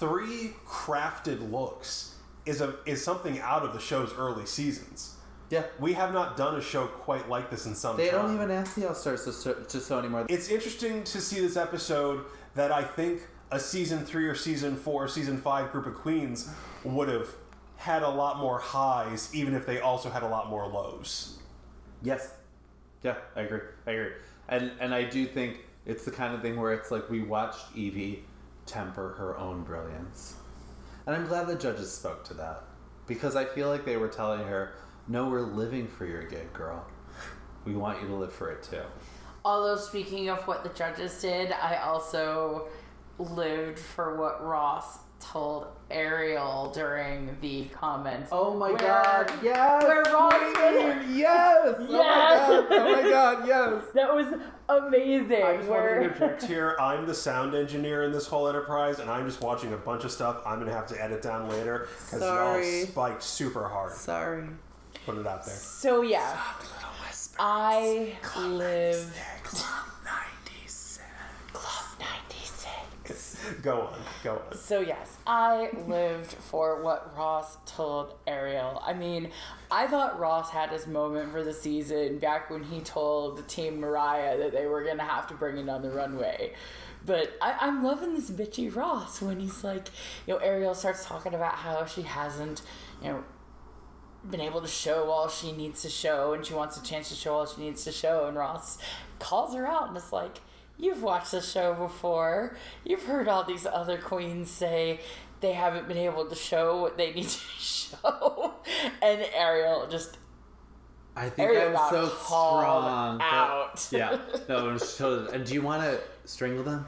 three crafted looks is a is something out of the show's early seasons. yeah. We have not done a show quite like this in some They time. don't even ask the All Stars to, sew- to sew anymore. It's interesting to see this episode that I think a season three or season four or season five group of queens would have had a lot more highs, even if they also had a lot more lows. Yes. Yeah, I agree. I agree. And and I do think it's the kind of thing where it's like we watched Yvie temper her own brilliance. And I'm glad the judges spoke to that. Because I feel like they were telling her, No, we're living for your gig, girl. We want you to live for it too. Although, speaking of what the judges did, I also lived for what Ross told Ariel during the comments. Oh my Where- god, yes! where Ross Queen, yes! Oh my Yes! god, oh my god, yes! That was amazing. I just want to where interject here. I'm the sound engineer in this whole enterprise, and I'm just watching a bunch of stuff I'm going to have to edit down later because y'all spiked super hard. Sorry. Put it out there. so yeah, I lived Club 96. Club 96. Go on. Go on. So yes, I lived for what Ross told Ariel. I mean, I thought Ross had his moment for the season back when he told the Team Mariah that they were gonna have to bring it on the runway. But I, I'm loving this bitchy Ross when he's like, you know, Ariel starts talking about how she hasn't, you know, been able to show all she needs to show and she wants a chance to show all she needs to show and Ross calls her out and is like you've watched the show before you've heard all these other queens say they haven't been able to show what they need to show and Ariel just I think Ariel I'm got so called strong. but- out. yeah. No, it was totally. And do you want to strangle them?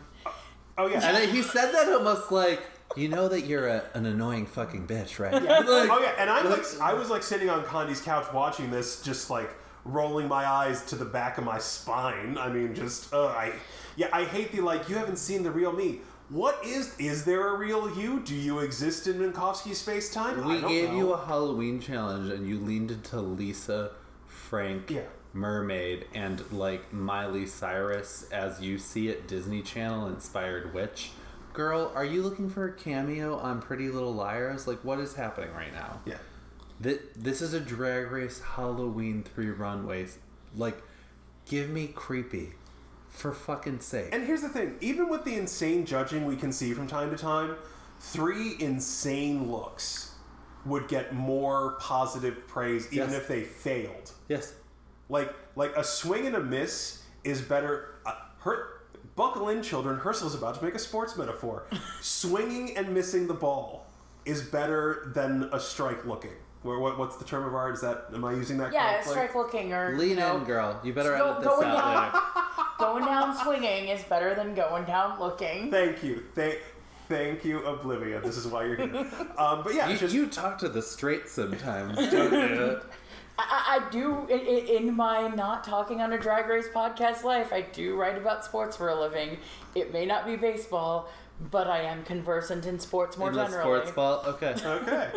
Oh, yeah. And then he said that almost like, you know that you're a, an annoying fucking bitch, right? Like, oh yeah, and I like I was like sitting on Condi's couch watching this, just like rolling my eyes to the back of my spine. I mean, just uh, I yeah, I hate the like you haven't seen the real me. What is is there a real you? Do you exist in Minkowski space time? we gave you a Halloween challenge and you leaned into Lisa, Frank, Yeah. Mermaid, and like Miley Cyrus as you see it Disney Channel inspired witch. Girl, are you looking for a cameo on Pretty Little Liars? Like, what is happening right now? yeah. Th- this is a drag race Halloween three runways. Like, give me creepy. For fucking sake. And here's the thing: even with the insane judging we can see from time to time, three insane looks would get more positive praise even Yes. if they failed. yes. Like like a swing and a miss is better. Uh, her buckle in, children. Herschel's about to make a sports metaphor. Swinging and missing the ball is better than a strike looking. Where what, what's the term of art? Is that am I using that? Yeah, correctly? strike looking or Lean you know, in, girl. You better Go- edit this going out down. going down swinging is better than going down looking. Thank you, thank thank you, Oblivia. This is why you're here. Um, but yeah, You, just you talk to the straight sometimes, don't you? I, I I do in, in in my not talking on a drag race podcast life. I do write about sports for a living. It may not be baseball, but I am conversant in sports more In the generally. sports ball? Okay. okay.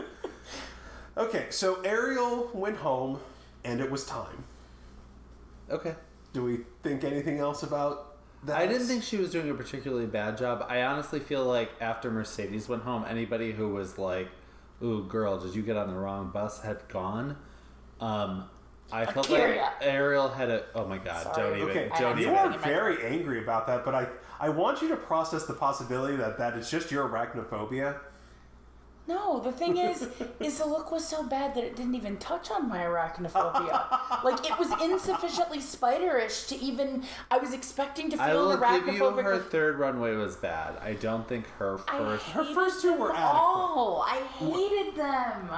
Okay, so Ariel went home, and it was time. Okay. Do we think anything else about that? I didn't think she was doing a particularly bad job. I honestly feel like after Mercedes went home, anybody who was like, "Ooh, girl, did you get on the wrong bus?" had gone. Um, I felt A'keria. like Ariel had a. Oh my god! Sorry. Don't even. Okay, I Don't had you even. are something in my very angry about that, but I I want you to process the possibility that that is just your arachnophobia. No, the thing is, is the look was so bad that it didn't even touch on my arachnophobia. like it was insufficiently spiderish to even. I was expecting to I feel will arachnophobic. give you her third runway was bad. I don't think her I first. Her first two them were all. I hated them.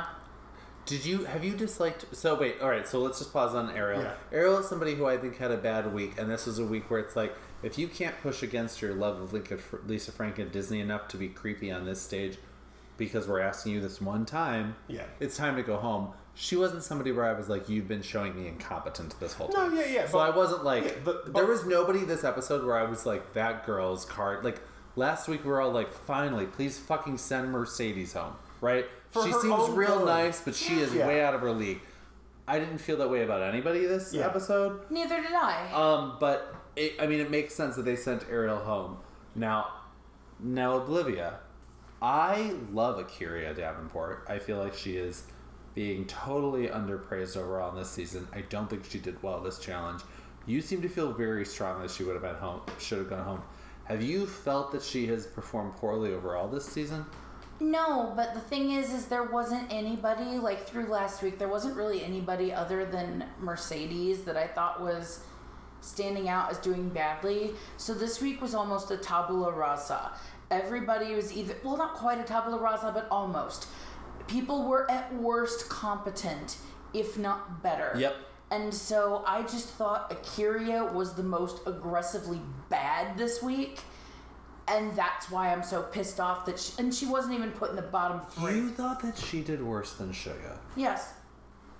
Did you have you disliked? So wait, all right. So let's just pause on Ariel. Yeah. Ariel is somebody who I think had a bad week, and this was a week where it's like if you can't push against your love of Lisa Frank and Disney enough to be creepy on this stage, because we're asking you this one time, Yeah. it's time to go home. She wasn't somebody where I was like, you've been showing me incompetent this whole time. No, yeah, yeah. So I wasn't like, yeah, but- there was nobody this episode where I was like, that girl's card. Like last week, we were all like, finally, please fucking send Mercedes home, right? For she seems real good. nice, but she is Yeah. way out of her league. I didn't feel that way about anybody this Yeah. episode. Neither did I. Um, but it, I mean, it makes sense that they sent Ariel home. Now, now Oblivia, I love A'keria Davenport. I feel like she is being totally underpraised overall in this season. I don't think she did well this challenge. You seem to feel very strong that she would have been home, should have gone home. Have you felt that she has performed poorly overall this season? No, but the thing is, is there wasn't anybody like through last week. There wasn't really anybody other than Mercedes that I thought was standing out as doing badly. So this week was almost a tabula rasa. Everybody was either well, not quite a tabula rasa, but almost. People were at worst competent, if not better. Yep. And so I just thought A'keria was the most aggressively bad this week. And that's why I'm so pissed off that she, and she wasn't even put in the bottom three. You thought that she did worse than Shuga. yes.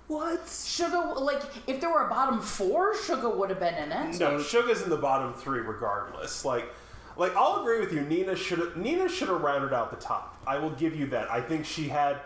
What? Shuga, like, if there were a bottom four, Shuga would have been in it. No, Shuga's in the bottom three regardless. Like, like I'll agree with you. Nina should Nina should have rounded out the top. I will give you that. I think she had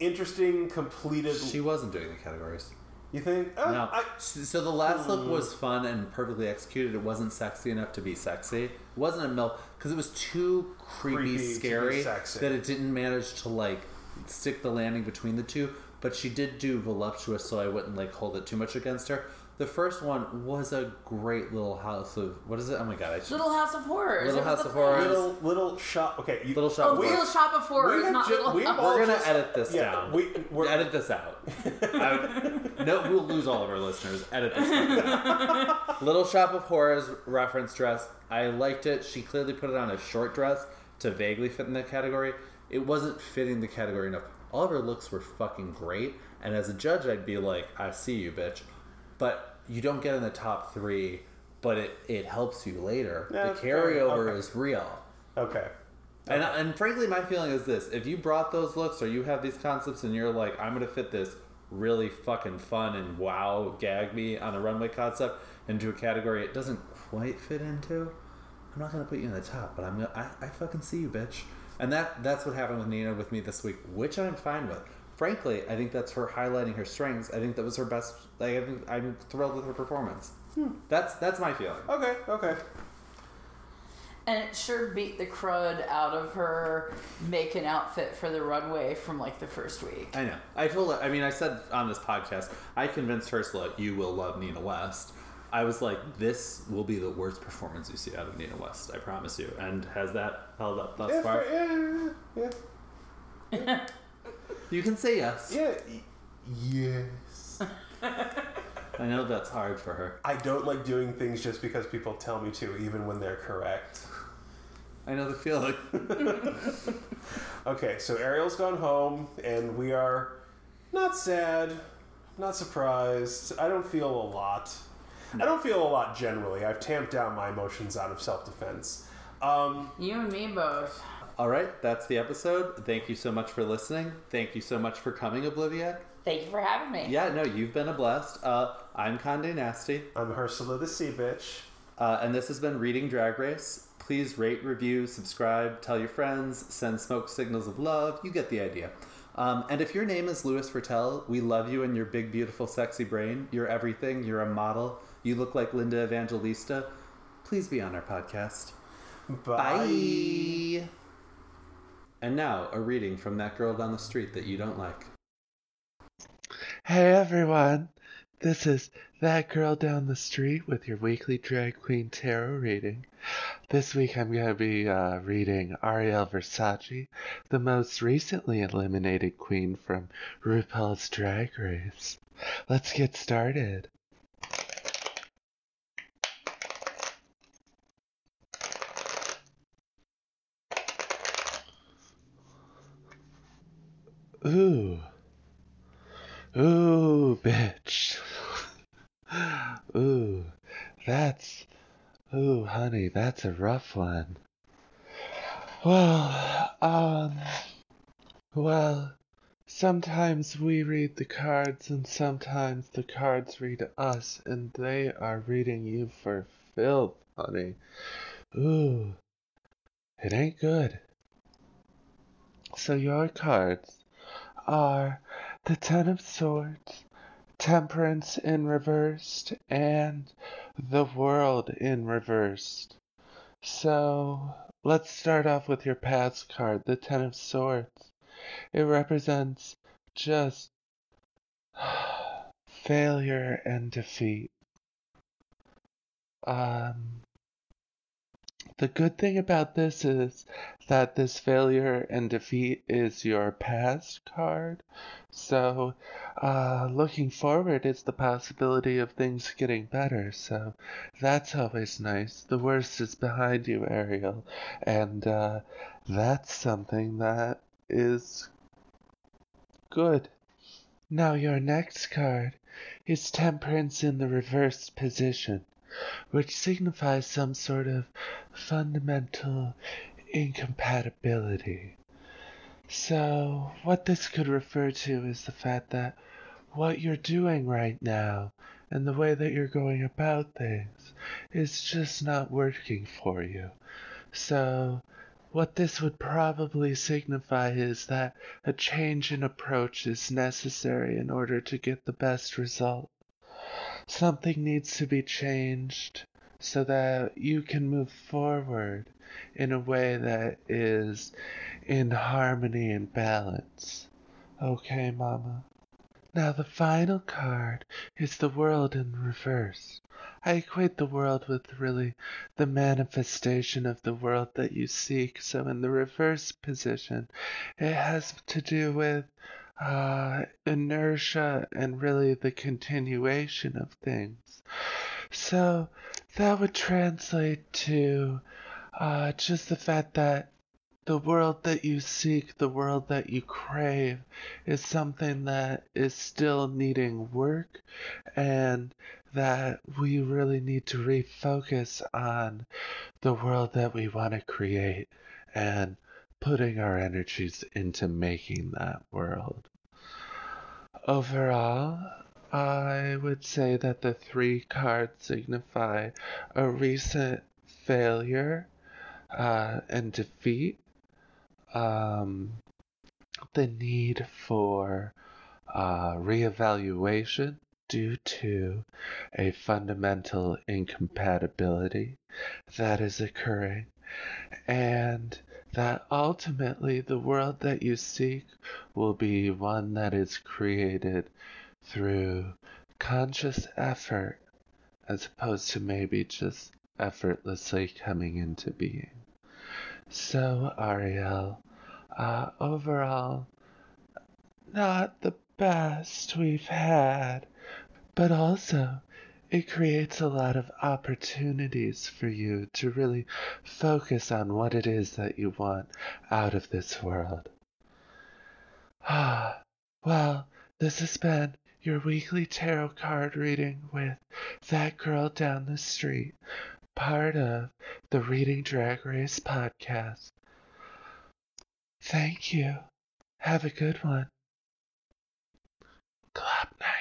interesting completed. She wasn't doing the categories. you think? Uh, No. I, so the last look was fun and perfectly executed. It wasn't sexy enough to be sexy. It wasn't a milk because it was too creepy, Creepy to be scary sexy. that it didn't manage to like stick the landing between the two. But she did do voluptuous, so I wouldn't like hold it too much against her. The first one was a great little house of what is it? Oh my god! I should, Little House of Horrors. Little It was House the of thing. Horrors. little little shop. Okay, you, Little Shop Oh, of We- Little Shop of Horrors, have not ju- Little we House. all We're gonna just- edit this yeah, down. we- we're- edit this out. I- um, no, we'll lose all of our listeners. Edit this out. Little Shop of Horrors reference dress. I liked it. She clearly put it on a short dress to vaguely fit in the category. It wasn't fitting the category enough. All of her looks were fucking great, and as a judge, I'd be like, "I see you, bitch," but you don't get in the top three. But it, it helps you later. Yeah, the carryover Okay. is real. Okay. And, and frankly, my feeling is this: if you brought those looks, or you have these concepts, and you're like, "I'm gonna fit this really fucking fun and wow, gag me on a runway concept into a category it doesn't quite fit into," I'm not gonna put you in the top. But I'm gonna, I, I fucking see you, bitch. And that that's what happened with Nina with me this week, which I'm fine with. Frankly, I think that's her highlighting her strengths. I think that was her best. Like, I think I'm thrilled with her performance. Hmm. That's that's my feeling. Okay. Okay. And it sure beat the crud out of her make an outfit for the runway from like the first week. I know. I told her. I mean, I said on this podcast, I convinced Ursula you will love Nina West. I was like, this will be the worst performance you see out of Nina West. I promise you. And has that held up thus Yeah, far? yeah, yeah, yeah. You can say yes. Yeah. Yes. I know that's hard for her. I don't like doing things just because people tell me to, even when they're correct. I know the feeling. Okay, so Ariel's gone home, and we are not sad, not surprised. I don't feel a lot. I don't feel a lot generally. I've tamped down my emotions out of self defense. Um, You and me both. All right, that's the episode. Thank you so much for listening. Thank you so much for coming, Oblivia. Thank you for having me. Yeah, no, you've been a blast. Uh, I'm Conde Nasty, I'm Ursula the Sea Bitch. uh, and this has been Reading Drag Race. Please rate, review, subscribe, tell your friends, send smoke signals of love. You get the idea. Um, and if your name is Louis Fertel, we love you and your big, beautiful, sexy brain. You're everything. You're a model. You look like Linda Evangelista. Please be on our podcast. Bye. And now, a reading from that girl down the street that you don't like. Hey everyone, this is That Girl Down the Street with your weekly Drag Queen Tarot reading. This week I'm going to be uh, reading Ariel Versace, the most recently eliminated queen from RuPaul's Drag Race. Let's get started. Ooh. Ooh, bitch. Ooh, that's. Ooh, honey, that's a rough one. Well, um. Well, sometimes we read the cards and sometimes the cards read us, and they are reading you for filth, honey. Ooh, it ain't good. So your cards are the Ten of Swords, Temperance in reversed, and the World in reversed. So let's start off with your past card, the Ten of Swords. It represents just failure and defeat. Um, the good thing about this is that this failure and defeat is your past card. So, uh, looking forward is the possibility of things getting better. So, that's always nice. The worst is behind you, Ariel. And, uh, that's something that is good. Now, your next card is Temperance in the reversed position which signifies some sort of fundamental incompatibility. So, what this could refer to is the fact that what you're doing right now and the way that you're going about things is just not working for you. So, what this would probably signify is that a change in approach is necessary in order to get the best result. Something needs to be changed so that you can move forward in a way that is in harmony and balance. Okay, Mama? Now, the final card is the world in reverse. I equate the world with really the manifestation of the world that you seek. So, in the reverse position, it has to do with uh, inertia and really the continuation of things. So, that would translate to uh, just the fact that the world that you seek, the world that you crave, is something that is still needing work, and that we really need to refocus on the world that we want to create and putting our energies into making that world. Overall, I would say that the three cards signify a recent failure uh, and defeat, um, the need for uh, reevaluation due to a fundamental incompatibility that is occurring, and that ultimately the world that you seek will be one that is created through conscious effort as opposed to maybe just effortlessly coming into being. So, Ariel, uh, overall, not the best we've had, but also it creates a lot of opportunities for you to really focus on what it is that you want out of this world. Ah, well, this has been your weekly tarot card reading with that girl down the street, part of the Reading Drag Race podcast. Thank you. Have a good one. Clap now.